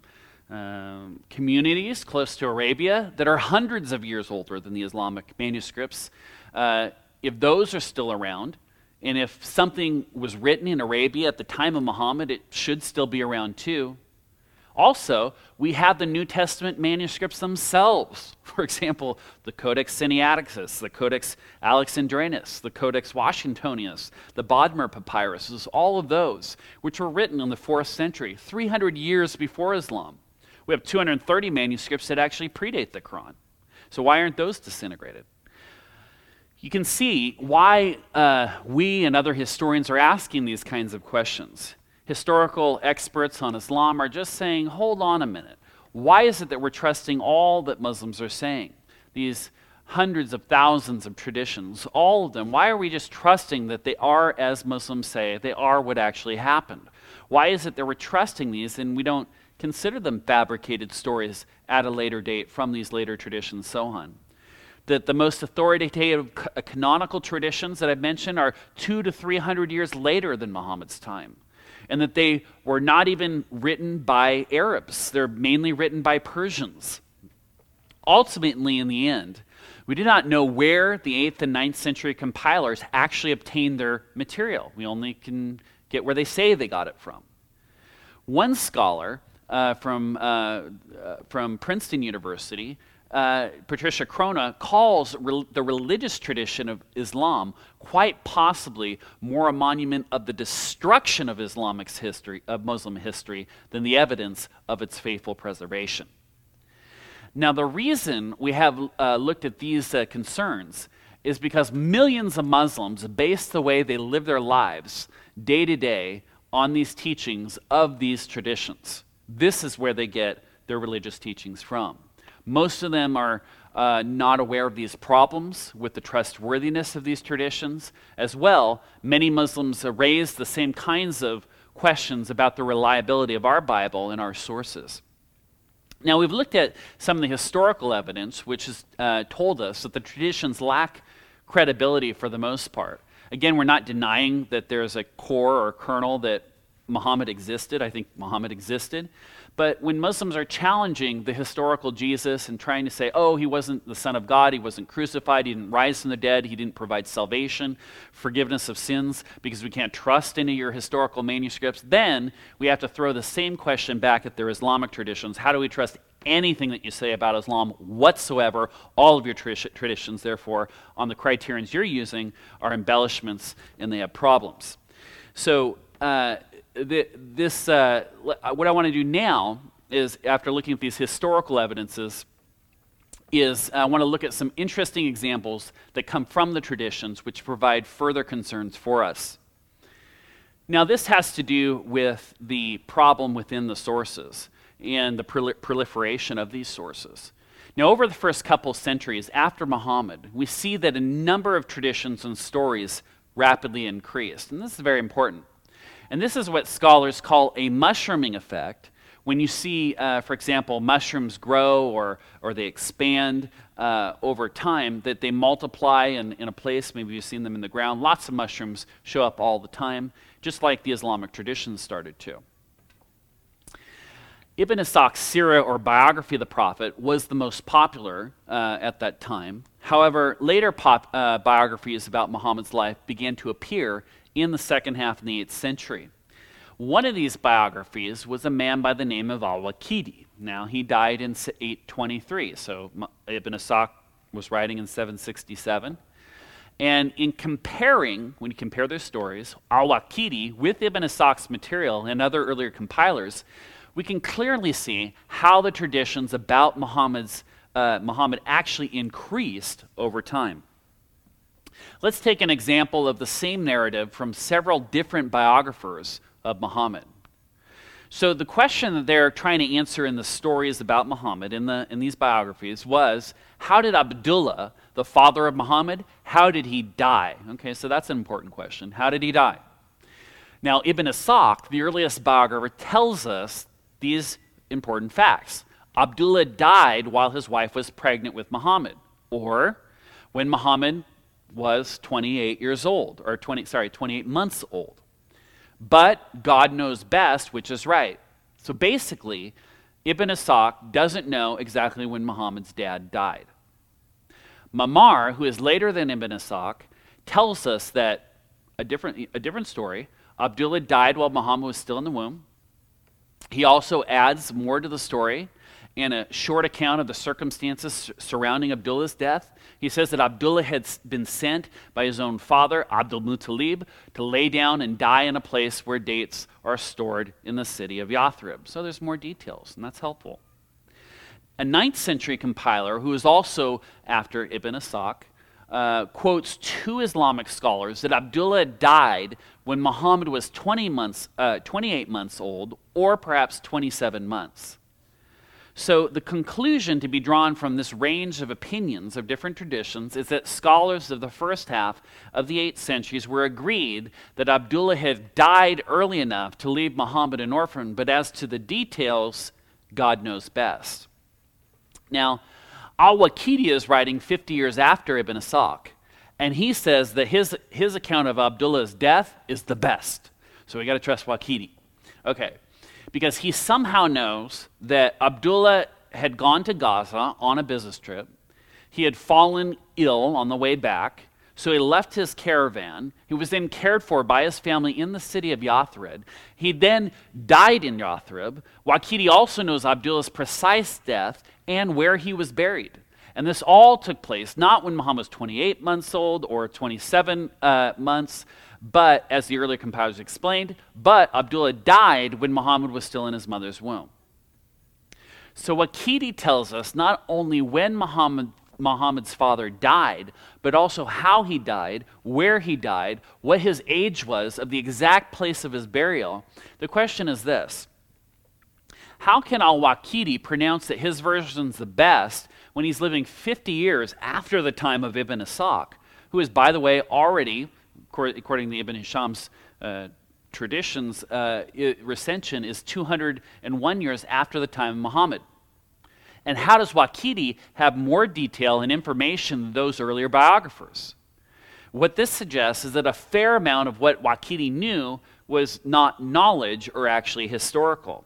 um, communities close to Arabia that are hundreds of years older than the Islamic manuscripts. Uh, if those are still around, and if something was written in Arabia at the time of Muhammad, it should still be around too. Also, we have the New Testament manuscripts themselves. [LAUGHS] For example, the Codex Sinaiticus, the Codex Alexandrinus, the Codex Washingtonianus, the Bodmer Papyrus, all of those, which were written in the 4th century, 300 years before Islam. We have 230 manuscripts that actually predate the Quran. So, why aren't those disintegrated? You can see why uh, we and other historians are asking these kinds of questions historical experts on Islam are just saying, hold on a minute. Why is it that we're trusting all that Muslims are saying? These hundreds of thousands of traditions, all of them. Why are we just trusting that they are as Muslims say, they are what actually happened? Why is it that we're trusting these and we don't consider them fabricated stories at a later date from these later traditions, so on? That the most authoritative uh, canonical traditions that I've mentioned are two to three hundred years later than Muhammad's time and that they were not even written by Arabs. They're mainly written by Persians. Ultimately, in the end, we do not know where the 8th and 9th century compilers actually obtained their material. We only can get where they say they got it from. One scholar uh, from, uh, uh, from Princeton University uh, Patricia Crone calls re- the religious tradition of Islam quite possibly more a monument of the destruction of Islamic history, of Muslim history, than the evidence of its faithful preservation. Now, the reason we have looked at these concerns is because millions of Muslims base the way they live their lives day to day on these teachings of these traditions. This is where they get their religious teachings from. Most of them are uh, not aware of these problems with the trustworthiness of these traditions. As well, many Muslims raise the same kinds of questions about the reliability of our Bible and our sources. Now, we've looked at some of the historical evidence, which has uh, told us that the traditions lack credibility for the most part. Again, we're not denying that there's a core or kernel that Muhammad existed. I think Muhammad existed. But when Muslims are challenging the historical Jesus and trying to say, oh, he wasn't the Son of God, he wasn't crucified, he didn't rise from the dead, he didn't provide salvation, forgiveness of sins, because we can't trust any of your historical manuscripts, then we have to throw the same question back at their Islamic traditions. How do we trust anything that you say about Islam whatsoever? All of your traditions, therefore, on the criterions you're using, are embellishments and they have problems. So, uh, the, this, uh, what I want to do now is, after looking at these historical evidences, is I want to look at some interesting examples that come from the traditions which provide further concerns for us. Now, this has to do with the problem within the sources and the proliferation of these sources. Now, over the first couple centuries after Muhammad, we see that a number of traditions and stories rapidly increased. And this is very important. And this is what scholars call a mushrooming effect. When you see, uh, for example, mushrooms grow or, or they expand uh, over time, that they multiply in, in a place, maybe you've seen them in the ground. Lots of mushrooms show up all the time, just like the Islamic traditions started to. Ibn Ishaq's Sirah, or biography of the Prophet, was the most popular uh, at that time. However, later pop, uh, biographies about Muhammad's life began to appear in the second half of the 8th century. One of these biographies was a man by the name of Al Waqidi. Now, he died in 823, so Ibn Ishaq was writing in 767. And in comparing, when you compare their stories, Al Waqidi with Ibn Ishaq's material and other earlier compilers, we can clearly see how the traditions about Muhammad's, uh, Muhammad actually increased over time. Let's take an example of the same narrative from several different biographers of Muhammad. So, the question that they're trying to answer in the stories about Muhammad in, the, in these biographies was how did Abdullah, the father of Muhammad, how did he die? Okay, so that's an important question. How did he die? Now, Ibn Ishaq, the earliest biographer, tells us these important facts. Abdullah died while his wife was pregnant with Muhammad, or when Muhammad was 28 years old, or 20, sorry, 28 months old. But God knows best which is right. So basically, Ibn Ishaq doesn't know exactly when Muhammad's dad died. Ma'mar, who is later than Ibn Ishaq, tells us that a different, a different story. Abdullah died while Muhammad was still in the womb. He also adds more to the story in a short account of the circumstances surrounding Abdullah's death. He says that Abdullah had been sent by his own father, Abdul Muttalib, to lay down and die in a place where dates are stored in the city of Yathrib. So there's more details, and that's helpful. A ninth century compiler, who is also after Ibn Ishaq, uh, quotes two Islamic scholars that Abdullah died when Muhammad was 20 months, uh, 28 months old, or perhaps 27 months. So, the conclusion to be drawn from this range of opinions of different traditions is that scholars of the first half of the 8th centuries were agreed that Abdullah had died early enough to leave Muhammad an orphan, but as to the details, God knows best. Now, Al Waqidi is writing 50 years after Ibn Ishaq, and he says that his, his account of Abdullah's death is the best. So we got to trust Waqidi. Okay, because he somehow knows that Abdullah had gone to Gaza on a business trip. He had fallen ill on the way back, so he left his caravan. He was then cared for by his family in the city of Yathrib. He then died in Yathrib. Waqidi also knows Abdullah's precise death and where he was buried. And this all took place not when Muhammad was 28 months old or 27 uh, months, but, as the earlier compilers explained, but Abdullah died when Muhammad was still in his mother's womb. So Waqidi tells us not only when Muhammad, Muhammad's father died, but also how he died, where he died, what his age was, of the exact place of his burial. The question is this How can al Waqidi pronounce that his version's the best when he's living 50 years after the time of Ibn Ishaq, who is, by the way, already according to the Ibn Hisham's uh, traditions, uh, recension is 201 years after the time of Muhammad. And how does Waqidi have more detail and information than those earlier biographers? What this suggests is that a fair amount of what Waqidi knew was not knowledge or actually historical.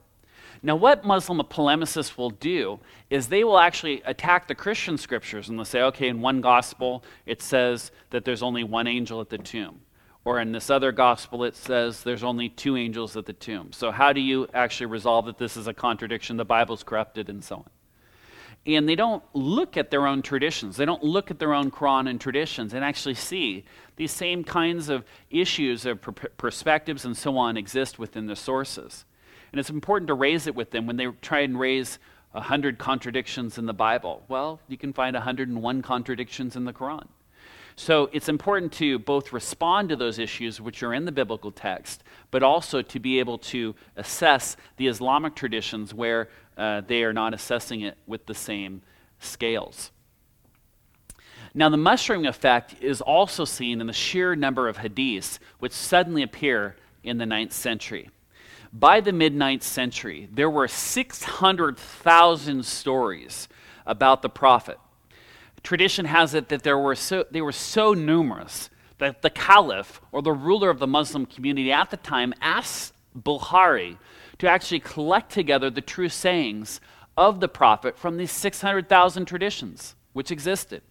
Now, what Muslim polemicists will do is they will actually attack the Christian scriptures and they'll say, okay, in one gospel it says that there's only one angel at the tomb. Or in this other gospel it says there's only two angels at the tomb. So, how do you actually resolve that this is a contradiction? The Bible's corrupted and so on. And they don't look at their own traditions. They don't look at their own Quran and traditions and actually see these same kinds of issues of per- perspectives and so on exist within the sources. And it's important to raise it with them when they try and raise 100 contradictions in the Bible. Well, you can find 101 contradictions in the Quran. So it's important to both respond to those issues which are in the biblical text, but also to be able to assess the Islamic traditions where uh, they are not assessing it with the same scales. Now, the mushroom effect is also seen in the sheer number of hadiths which suddenly appear in the ninth century. By the mid 9th century, there were 600,000 stories about the prophet. Tradition has it that there were so, they were so numerous that the caliph, or the ruler of the Muslim community at the time, asked Bukhari to actually collect together the true sayings of the prophet from these 600,000 traditions which existed.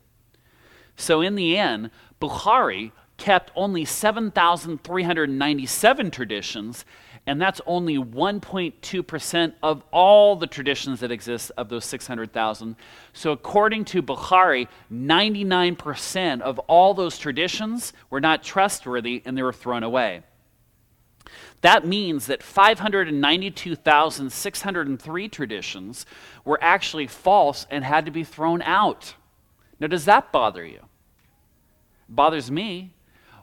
So, in the end, Bukhari kept only 7,397 traditions and that's only 1.2% of all the traditions that exist of those 600,000. So, according to Bukhari, 99% of all those traditions were not trustworthy and they were thrown away. That means that 592,603 traditions were actually false and had to be thrown out. Now, does that bother you? It bothers me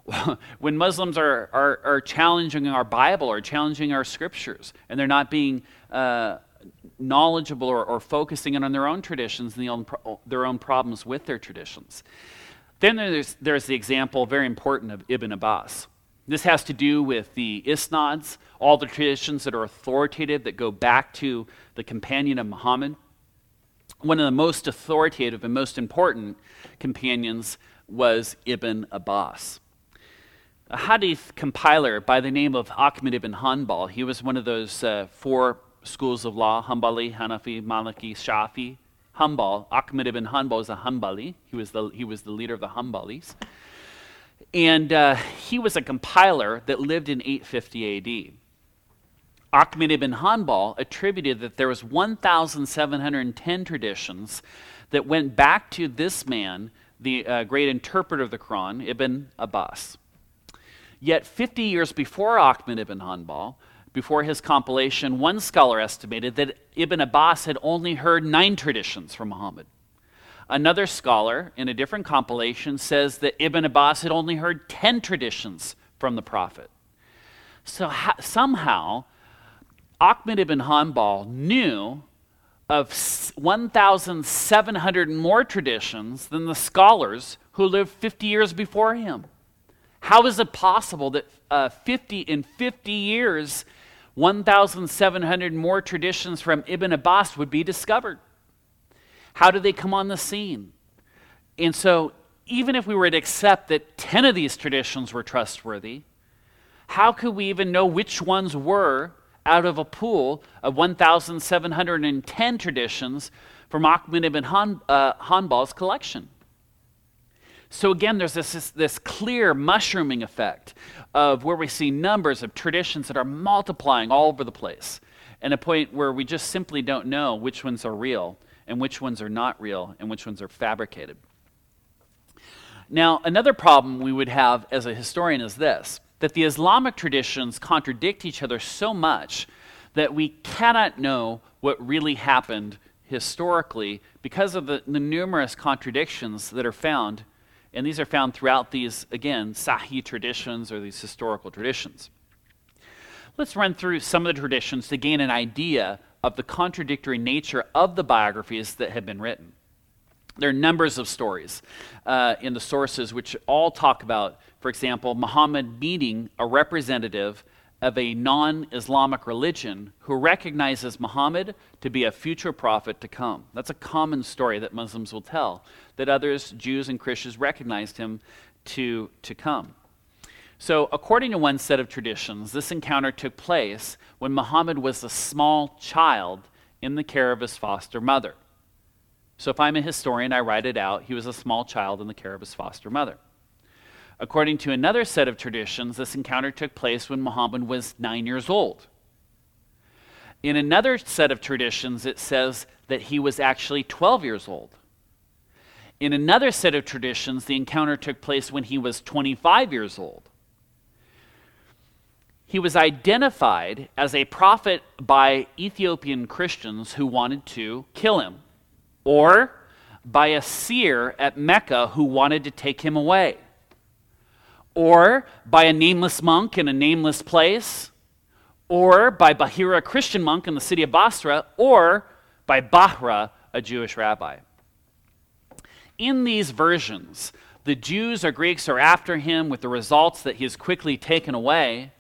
[LAUGHS] when Muslims are, are, are, challenging our Bible or challenging our scriptures, and they're not being uh, knowledgeable or, or, focusing on their own traditions and the own their own problems with their traditions. Then there's, there's the example, very important, of Ibn Abbas. This has to do with the isnads, all the traditions that are authoritative that go back to the companion of Muhammad. One of the most authoritative and most important companions was Ibn Abbas a hadith compiler by the name of Ahmad ibn Hanbal. He was one of those uh, four schools of law Hanbali, Hanafi, Maliki, Shafi. Hanbal, Ahmad ibn Hanbal was a Hanbali. He was the, he was the leader of the Hanbalis. And uh, he was a compiler that lived in 850 AD. Ahmad ibn Hanbal attributed that there was 1,710 traditions that went back to this man, the uh, great interpreter of the Quran, Ibn Abbas. Yet 50 years before Ahmed ibn Hanbal, before his compilation, one scholar estimated that Ibn Abbas had only heard nine traditions from Muhammad. Another scholar, in a different compilation, says that Ibn Abbas had only heard 10 traditions from the Prophet. So ha- somehow, Ahmed ibn Hanbal knew of 1,700 more traditions than the scholars who lived 50 years before him. How is it possible that uh, 50 in 50 years, 1,700 more traditions from Ibn Abbas would be discovered? How did they come on the scene? And so, even if we were to accept that 10 of these traditions were trustworthy, how could we even know which ones were out of a pool of 1,710 traditions from Ahmed ibn Han, uh, Hanbal's collection? So again, there's this, this, this, clear mushrooming effect of where we see numbers of traditions that are multiplying all over the place, and a point where we just simply don't know which ones are real and which ones are not real and which ones are fabricated. Now, another problem we would have as a historian is this that the Islamic traditions contradict each other so much that we cannot know what really happened historically because of the, the numerous contradictions that are found and these are found throughout these, again, Sahih traditions or these historical traditions. Let's run through some of the traditions to gain an idea of the contradictory nature of the biographies that have been written. There are numbers of stories uh, in the sources which all talk about, for example, Muhammad meeting a representative of a non Islamic religion who recognizes Muhammad to be a future prophet to come. That's a common story that Muslims will tell, that others, Jews and Christians, recognized him to, to come. So, according to one set of traditions, this encounter took place when Muhammad was a small child in the care of his foster mother. So, if I'm a historian, I write it out. He was a small child in the care of his foster mother. According to another set of traditions, this encounter took place when Muhammad was nine years old. In another set of traditions, it says that he was actually 12 years old. In another set of traditions, the encounter took place when he was 25 years old. He was identified as a prophet by Ethiopian Christians who wanted to kill him, or by a seer at Mecca who wanted to take him away, or by a nameless monk in a nameless place, or by Bahira, a Christian monk in the city of Basra, or by Bahra, a Jewish rabbi. In these versions, the Jews or Greeks are after him with the results that he is quickly taken away.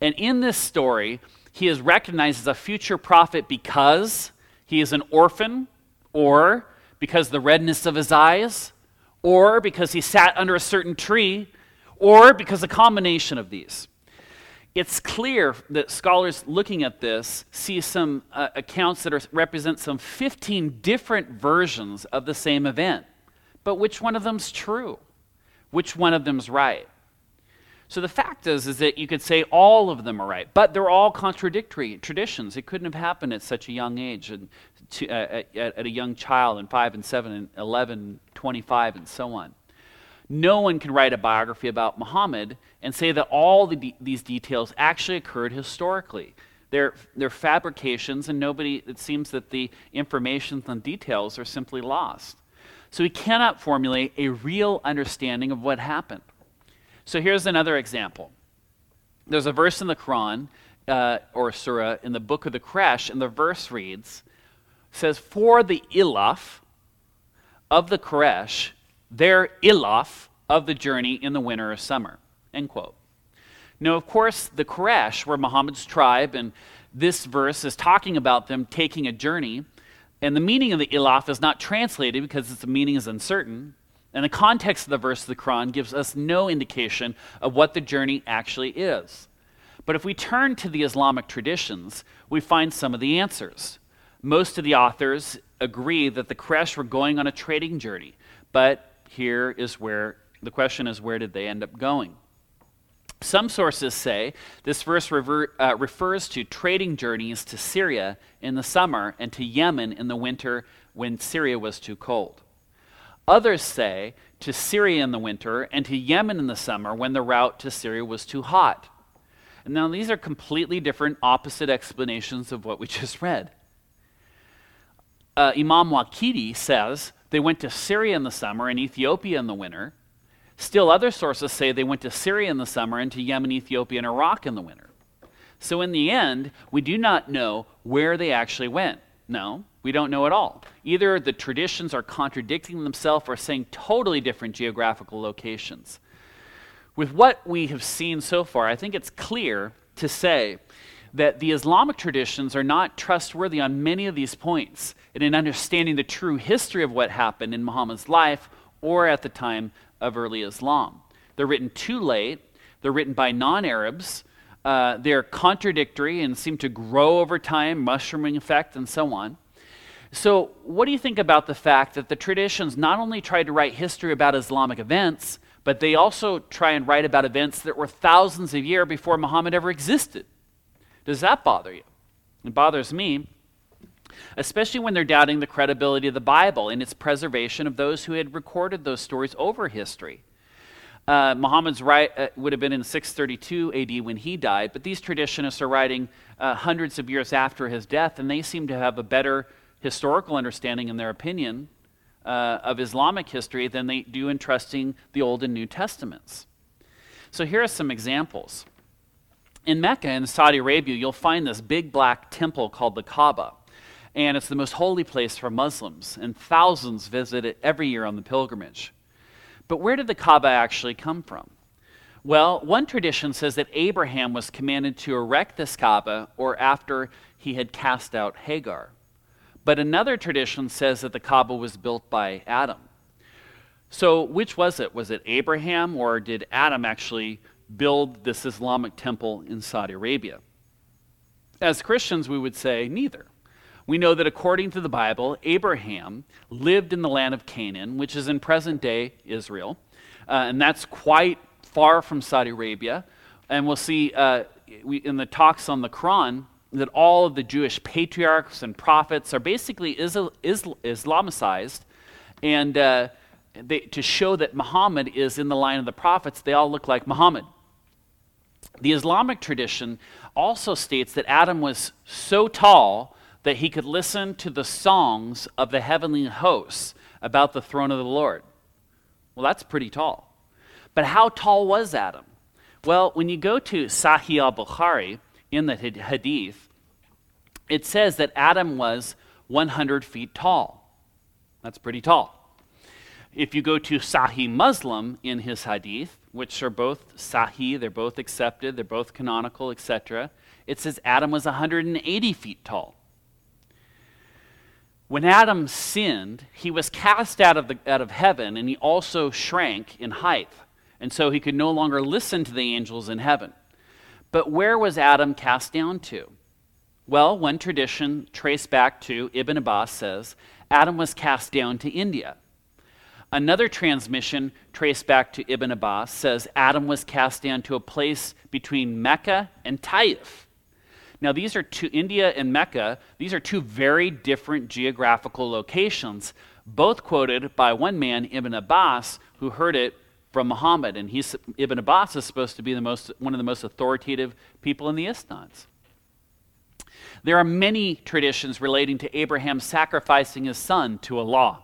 And in this story, he is recognized as a future prophet because he is an orphan, or because the redness of his eyes, or because he sat under a certain tree, or because a combination of these. It's clear that scholars looking at this see some uh, accounts that are, represent some 15 different versions of the same event. But which one of them's true? Which one of them's right? So the fact is, is that you could say all of them are right, but they're all contradictory traditions. It couldn't have happened at such a young age, and to, uh, at, at, a young child, in 5 and 7 and 11, 25, and so on. No one can write a biography about Muhammad and say that all the de- these details actually occurred historically. They're, they're fabrications, and nobody, it seems that the information and details are simply lost. So we cannot formulate a real understanding of what happened. So here's another example. There's a verse in the Quran uh, or surah in the book of the Quraysh, and the verse reads, says, For the ilaf of the Quraysh, their ilaf of the journey in the winter or summer. End quote. Now, of course, the Quraysh were Muhammad's tribe, and this verse is talking about them taking a journey. And the meaning of the ilaf is not translated because its meaning is uncertain. And the context of the verse of the Quran gives us no indication of what the journey actually is. But if we turn to the Islamic traditions, we find some of the answers. Most of the authors agree that the Quraysh were going on a trading journey, but here is where the question is where did they end up going? Some sources say this verse rever, uh, refers to trading journeys to Syria in the summer and to Yemen in the winter when Syria was too cold. Others say to Syria in the winter and to Yemen in the summer when the route to Syria was too hot. And now these are completely different, opposite explanations of what we [LAUGHS] just read. Uh, Imam Waqidi says they went to Syria in the summer and Ethiopia in the winter. Still, other sources say they went to Syria in the summer and to Yemen, Ethiopia, and Iraq in the winter. So, in the end, we do not know where they actually went. No, we don't know at all. Either the traditions are contradicting themselves or saying totally different geographical locations. With what we have seen so far, I think it's clear to say that the Islamic traditions are not trustworthy on many of these points and in understanding the true history of what happened in Muhammad's life or at the time of early Islam. They're written too late, they're written by non Arabs, uh, they're contradictory and seem to grow over time, mushrooming effect, and so on. So, what do you think about the fact that the traditions not only try to write history about Islamic events, but they also try and write about events that were thousands of years before Muhammad ever existed? Does that bother you? It bothers me, especially when they're doubting the credibility of the Bible and its preservation of those who had recorded those stories over history. Uh, Muhammad's right uh, would have been in 632 AD when he died, but these traditionists are writing uh, hundreds of years after his death, and they seem to have a better historical understanding, in their opinion, uh, of Islamic history than they do in trusting the Old and New Testaments. So here are some examples. In Mecca, in Saudi Arabia, you'll find this big black temple called the Kaaba. And it's the most holy place for Muslims, and thousands visit it every year on the pilgrimage. But where did the Kaaba actually come from? Well, one tradition says that Abraham was commanded to erect this Kaaba or after he had cast out Hagar. But another tradition says that the Kaaba was built by Adam. So, which was it? Was it Abraham or did Adam actually build this Islamic temple in Saudi Arabia. As Christians, we would say neither. We know that according to the Bible, Abraham lived in the land of Canaan, which is in present day Israel, uh, and that's quite far from Saudi Arabia. And we'll see uh, we, in the talks on the Quran that all of the Jewish patriarchs and prophets are basically Isla- Isla- Islamicized, and uh, they, to show that Muhammad is in the line of the prophets, they all look like Muhammad. The Islamic tradition also states that Adam was so tall that he could listen to the songs of the heavenly hosts about the throne of the Lord. Well, that's pretty tall. But how tall was Adam? Well, when you go to Sahih al Bukhari in the Hadith, it says that Adam was 100 feet tall. That's pretty tall. If you go to Sahih Muslim in his Hadith, which are both Sahih, they're both accepted, they're both canonical, etc., it says Adam was 180 feet tall. When Adam sinned, he was cast out of, the, out of heaven and he also shrank in height. And so he could no longer listen to the angels in heaven. But where was Adam cast down to? Well, one tradition traced back to Ibn Abbas says Adam was cast down to India. Another transmission traced back to Ibn Abbas says Adam was cast down to a place between Mecca and Taif. Now, these are two, India and Mecca, these are two very different geographical locations, both quoted by one man, Ibn Abbas, who heard it from Muhammad. And he's, Ibn Abbas is supposed to be the most, one of the most authoritative people in the Isnads. There are many traditions relating to Abraham sacrificing his son to Allah.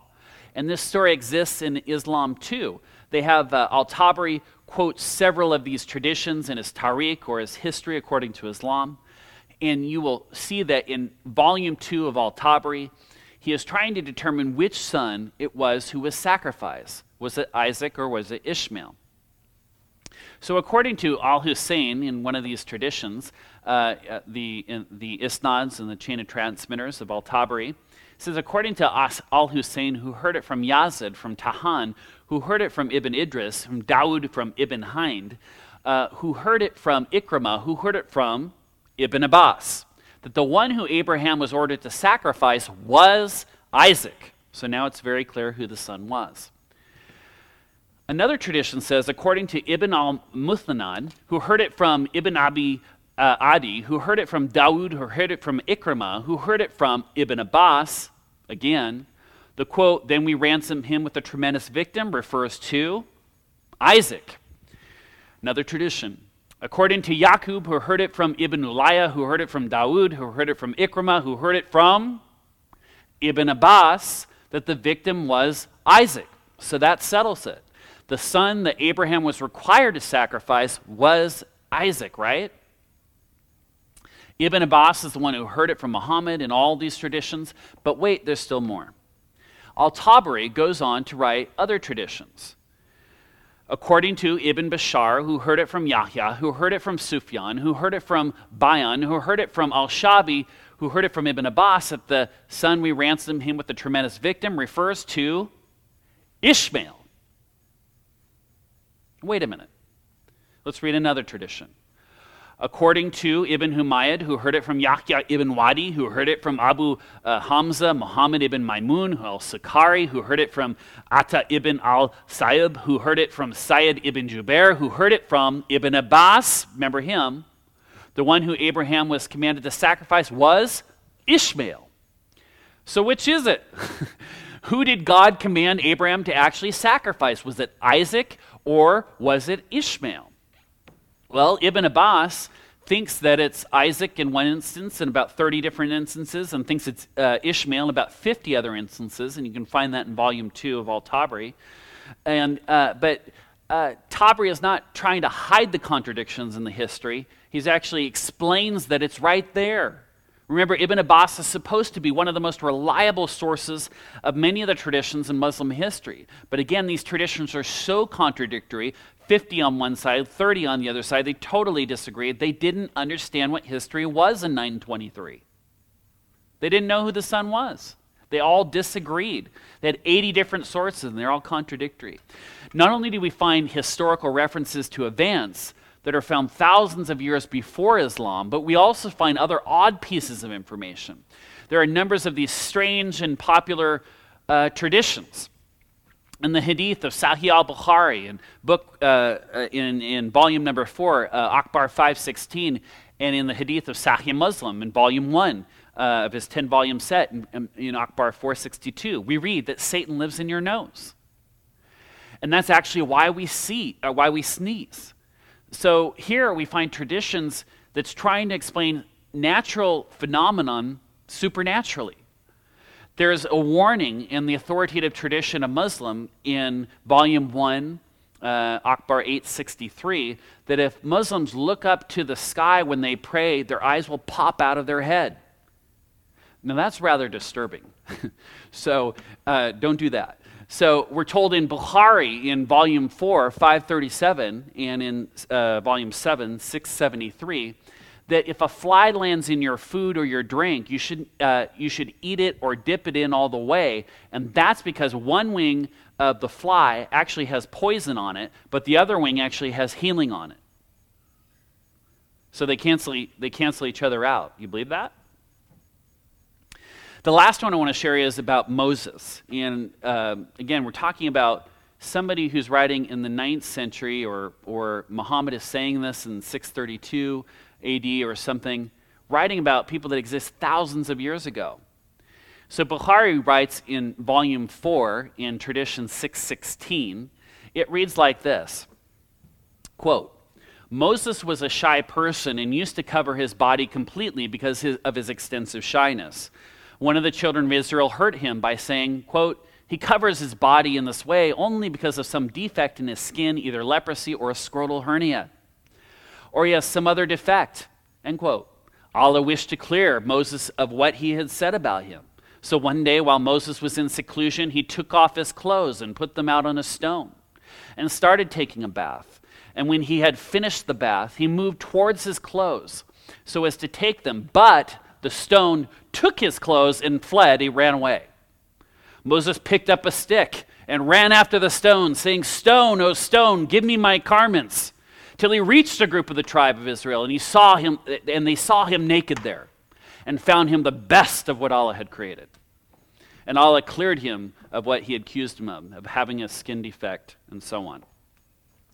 And this story exists in Islam too. They have uh, Al Tabari quotes several of these traditions in his Tarikh or his history according to Islam. And you will see that in volume two of Al Tabari, he is trying to determine which son it was who was sacrificed. Was it Isaac or was it Ishmael? So, according to Al Hussein, in one of these traditions, uh, uh the, the Isnads and the chain of transmitters of Al Tabari, says, according to As Al Hussein, who heard it from Yazid, from Tahan, who heard it from Ibn Idris, from Dawood, from Ibn Hind, uh, who heard it from Ikrimah, who heard it from Ibn Abbas, that the one who Abraham was ordered to sacrifice was Isaac. So now it's very clear who the son was. Another tradition says, according to Ibn al Muthanan, who heard it from Ibn Abi uh, Adi, who heard it from Dawood, who heard it from Ikrimah, who heard it from Ibn Abbas, again, the quote, then we ransom him with a tremendous victim, refers to Isaac. Another tradition. According to Yaqub, who heard it from Ibn Ulayya, who heard it from Dawood, who heard it from Ikrimah, who heard it from Ibn Abbas, that the victim was Isaac. So that settles it. The son that Abraham was required to sacrifice was Isaac, right? Ibn Abbas is the one who heard it from Muhammad in all these traditions. But wait, there's still more. Al Tabari goes on to write other traditions. According to Ibn Bashar, who heard it from Yahya, who heard it from Sufyan, who heard it from Bayan, who heard it from Al Shabi, who heard it from Ibn Abbas, that the son we ransomed him with the tremendous victim refers to Ishmael. Wait a minute. Let's read another tradition according to Ibn Humayd, who heard it from Yahya ibn Wadi, who heard it from Abu uh, Hamza, Muhammad ibn Maimun, al Sakari, who heard it from Atta ibn al Sayyib, who heard it from Sayyid ibn Jubair, who heard it from Ibn Abbas, remember him, the one who Abraham was commanded to sacrifice was Ishmael. So, which is it? [LAUGHS] who did God command Abraham to actually sacrifice? Was it Isaac or was it Ishmael? Well, Ibn Abbas thinks that it's Isaac in one instance in about 30 different instances, and thinks it's uh, Ishmael in about 50 other instances, and you can find that in volume two of Al Tabari. And, uh, but uh, Tabari is not trying to hide the contradictions in the history. He actually explains that it's right there. Remember, Ibn Abbas is supposed to be one of the most reliable sources of many of the traditions in Muslim history. But again, these traditions are so contradictory 50 on one side, 30 on the other side. They totally disagreed. They didn't understand what history was in 923. They didn't know who the son was. They all disagreed. They had 80 different sources, and they're all contradictory. Not only do we find historical references to events, that are found thousands of years before Islam, but we also find other odd pieces of information. There are numbers of these strange and popular uh, traditions. In the Hadith of Sahih al-Bukhari, in book uh, uh in, in volume number four, uh, Akhbar 516, and in the Hadith of Sahih Muslim in volume one uh, of his 10-volume set in, in Akhbar 462, we read that Satan lives in your nose. And that's actually why we see, or uh, why we sneeze. So here we find traditions that's trying to explain natural phenomenon supernaturally. There's a warning in the authoritative tradition of Muslim in volume 1, uh, Akhbar 863, that if Muslims look up to the sky when they pray, their eyes will pop out of their head. Now that's rather disturbing. [LAUGHS] so uh, don't do that. So we're told in Bukhari in volume 4, 537, and in uh, volume 7, 673, that if a fly lands in your food or your drink, you should, uh, you should eat it or dip it in all the way. And that's because one wing of the fly actually has poison on it, but the other wing actually has healing on it. So they cancel, they cancel each other out. You believe that? The last one I want to share is about Moses. And uh, again, we're talking about somebody who's writing in the 9th century, or, or Muhammad is saying this in 632 AD or something, writing about people that exist thousands of years ago. So Bukhari writes in volume 4 in tradition 616, it reads like this quote, Moses was a shy person and used to cover his body completely because of his extensive shyness one of the children of Israel hurt him by saying, quote, he covers his body in this way only because of some defect in his skin, either leprosy or a scrotal hernia. Or he has some other defect, end quote. Allah wished to clear Moses of what he had said about him. So one day, while Moses was in seclusion, he took off his clothes and put them out on a stone and started taking a bath. And when he had finished the bath, he moved towards his clothes so as to take them. But the stone took his clothes and fled. He ran away. Moses picked up a stick and ran after the stone, saying, Stone, O stone, give me my garments. Till he reached a group of the tribe of Israel, and he saw him, and they saw him naked there, and found him the best of what Allah had created. And Allah cleared him of what he accused him of, of having a skin defect, and so on.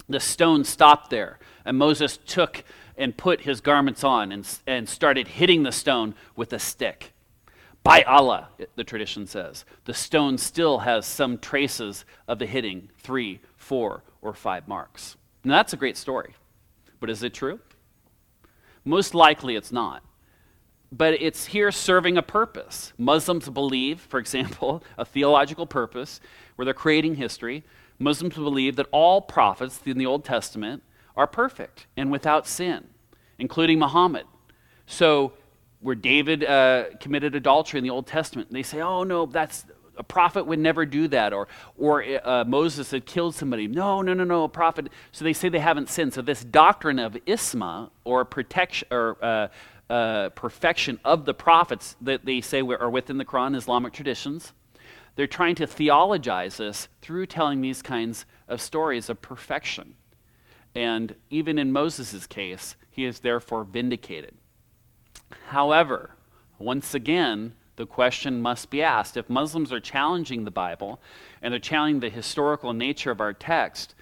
The stone stopped there, and Moses took and put his garments on and, and started hitting the stone with a stick. By Allah, the tradition says, the stone still has some traces of the hitting three, four, or five marks. Now, that's a great story. But is it true? Most likely it's not. But it's here serving a purpose. Muslims believe, for example, [LAUGHS] a theological purpose where they're creating history. Muslims believe that all prophets in the Old Testament are perfect and without sin, including Muhammad. So, where David uh, committed adultery in the Old Testament, they say, oh, no, that's a prophet would never do that, or, or uh, Moses had killed somebody. No, no, no, no, a prophet. So they say they haven't sinned. So this doctrine of isma, or protection, or uh, uh, perfection of the prophets that they say are within the Quran, Islamic traditions, they're trying to theologize this through telling these kinds of stories of perfection. And even in Moses' case, he is therefore vindicated. However, once again, the question must be asked if Muslims are challenging the Bible and they're challenging the historical nature of our text,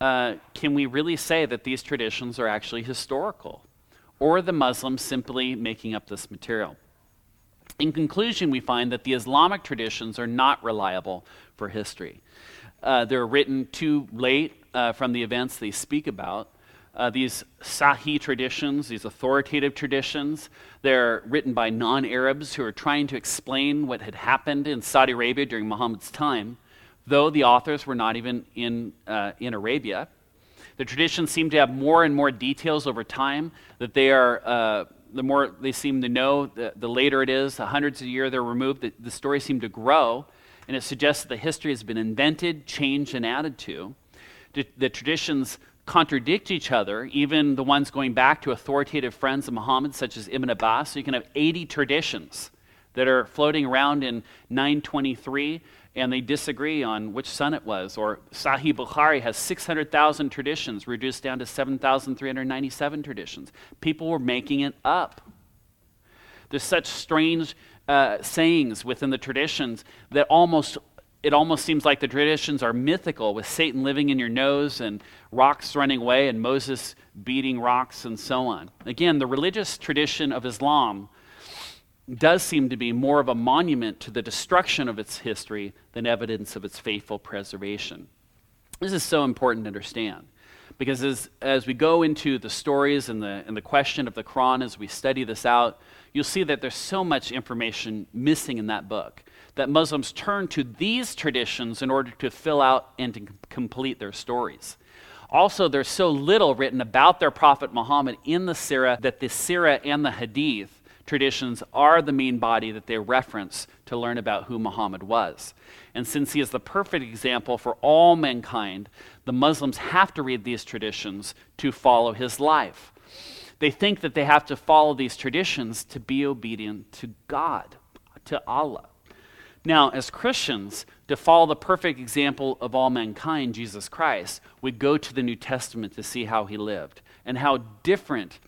uh, can we really say that these traditions are actually historical? Or are the Muslims simply making up this material? In conclusion, we find that the Islamic traditions are not reliable for history. Uh, they're written too late uh, from the events they speak about. Uh, these Sahih traditions, these authoritative traditions, they're written by non Arabs who are trying to explain what had happened in Saudi Arabia during Muhammad's time, though the authors were not even in, uh, in Arabia. The traditions seem to have more and more details over time, that they are, uh, the more they seem to know, the, the later it is, the hundreds of years they're removed, the, the stories seem to grow, and it suggests that the history has been invented, changed, and added to the traditions contradict each other, even the ones going back to authoritative friends of Muhammad, such as Ibn Abbas. So you can have 80 traditions that are floating around in 923, and they disagree on which son it was. Or Sahih Bukhari has 600,000 traditions, reduced down to 7,397 traditions. People were making it up. There's such strange uh, sayings within the traditions that almost it almost seems like the traditions are mythical, with Satan living in your nose and rocks running away and Moses beating rocks and so on. Again, the religious tradition of Islam does seem to be more of a monument to the destruction of its history than evidence of its faithful preservation. This is so important to understand because as, as we go into the stories and the, and the question of the Quran, as we study this out, you'll see that there's so much information missing in that book that Muslims turn to these traditions in order to fill out and to complete their stories. Also, there's so little written about their prophet Muhammad in the Sirah that the Sirah and the Hadith traditions are the main body that they reference to learn about who Muhammad was. And since he is the perfect example for all mankind, the Muslims have to read these traditions to follow his life. They think that they have to follow these traditions to be obedient to God, to Allah. Now, as Christians, to follow the perfect example of all mankind, Jesus Christ, we go to the New Testament to see how he lived and how different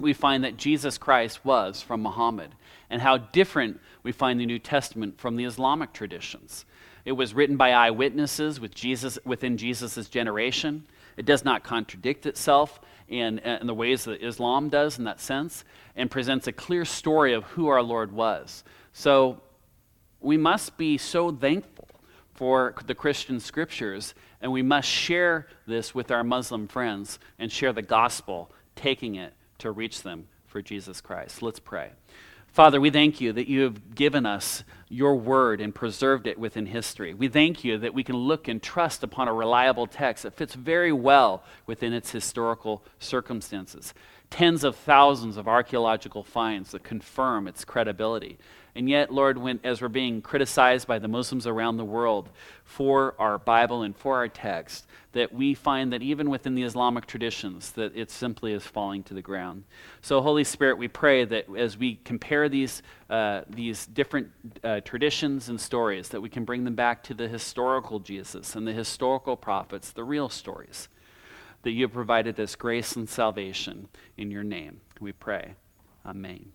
we find that Jesus Christ was from Muhammad, and how different we find the New Testament from the Islamic traditions. It was written by eyewitnesses with Jesus, within Jesus' generation. It does not contradict itself in, in the ways that Islam does in that sense, and presents a clear story of who our Lord was. So we must be so thankful for the Christian scriptures, and we must share this with our Muslim friends and share the gospel, taking it to reach them for Jesus Christ. Let's pray. Father, we thank you that you have given us your word and preserved it within history. We thank you that we can look and trust upon a reliable text that fits very well within its historical circumstances. Tens of thousands of archaeological finds that confirm its credibility. And yet, Lord, when, as we're being criticized by the Muslims around the world for our Bible and for our text, that we find that even within the Islamic traditions, that it simply is falling to the ground. So, Holy Spirit, we pray that as we compare these, uh, these different uh, traditions and stories, that we can bring them back to the historical Jesus and the historical prophets, the real stories, that you have provided us grace and salvation in your name. We pray. Amen.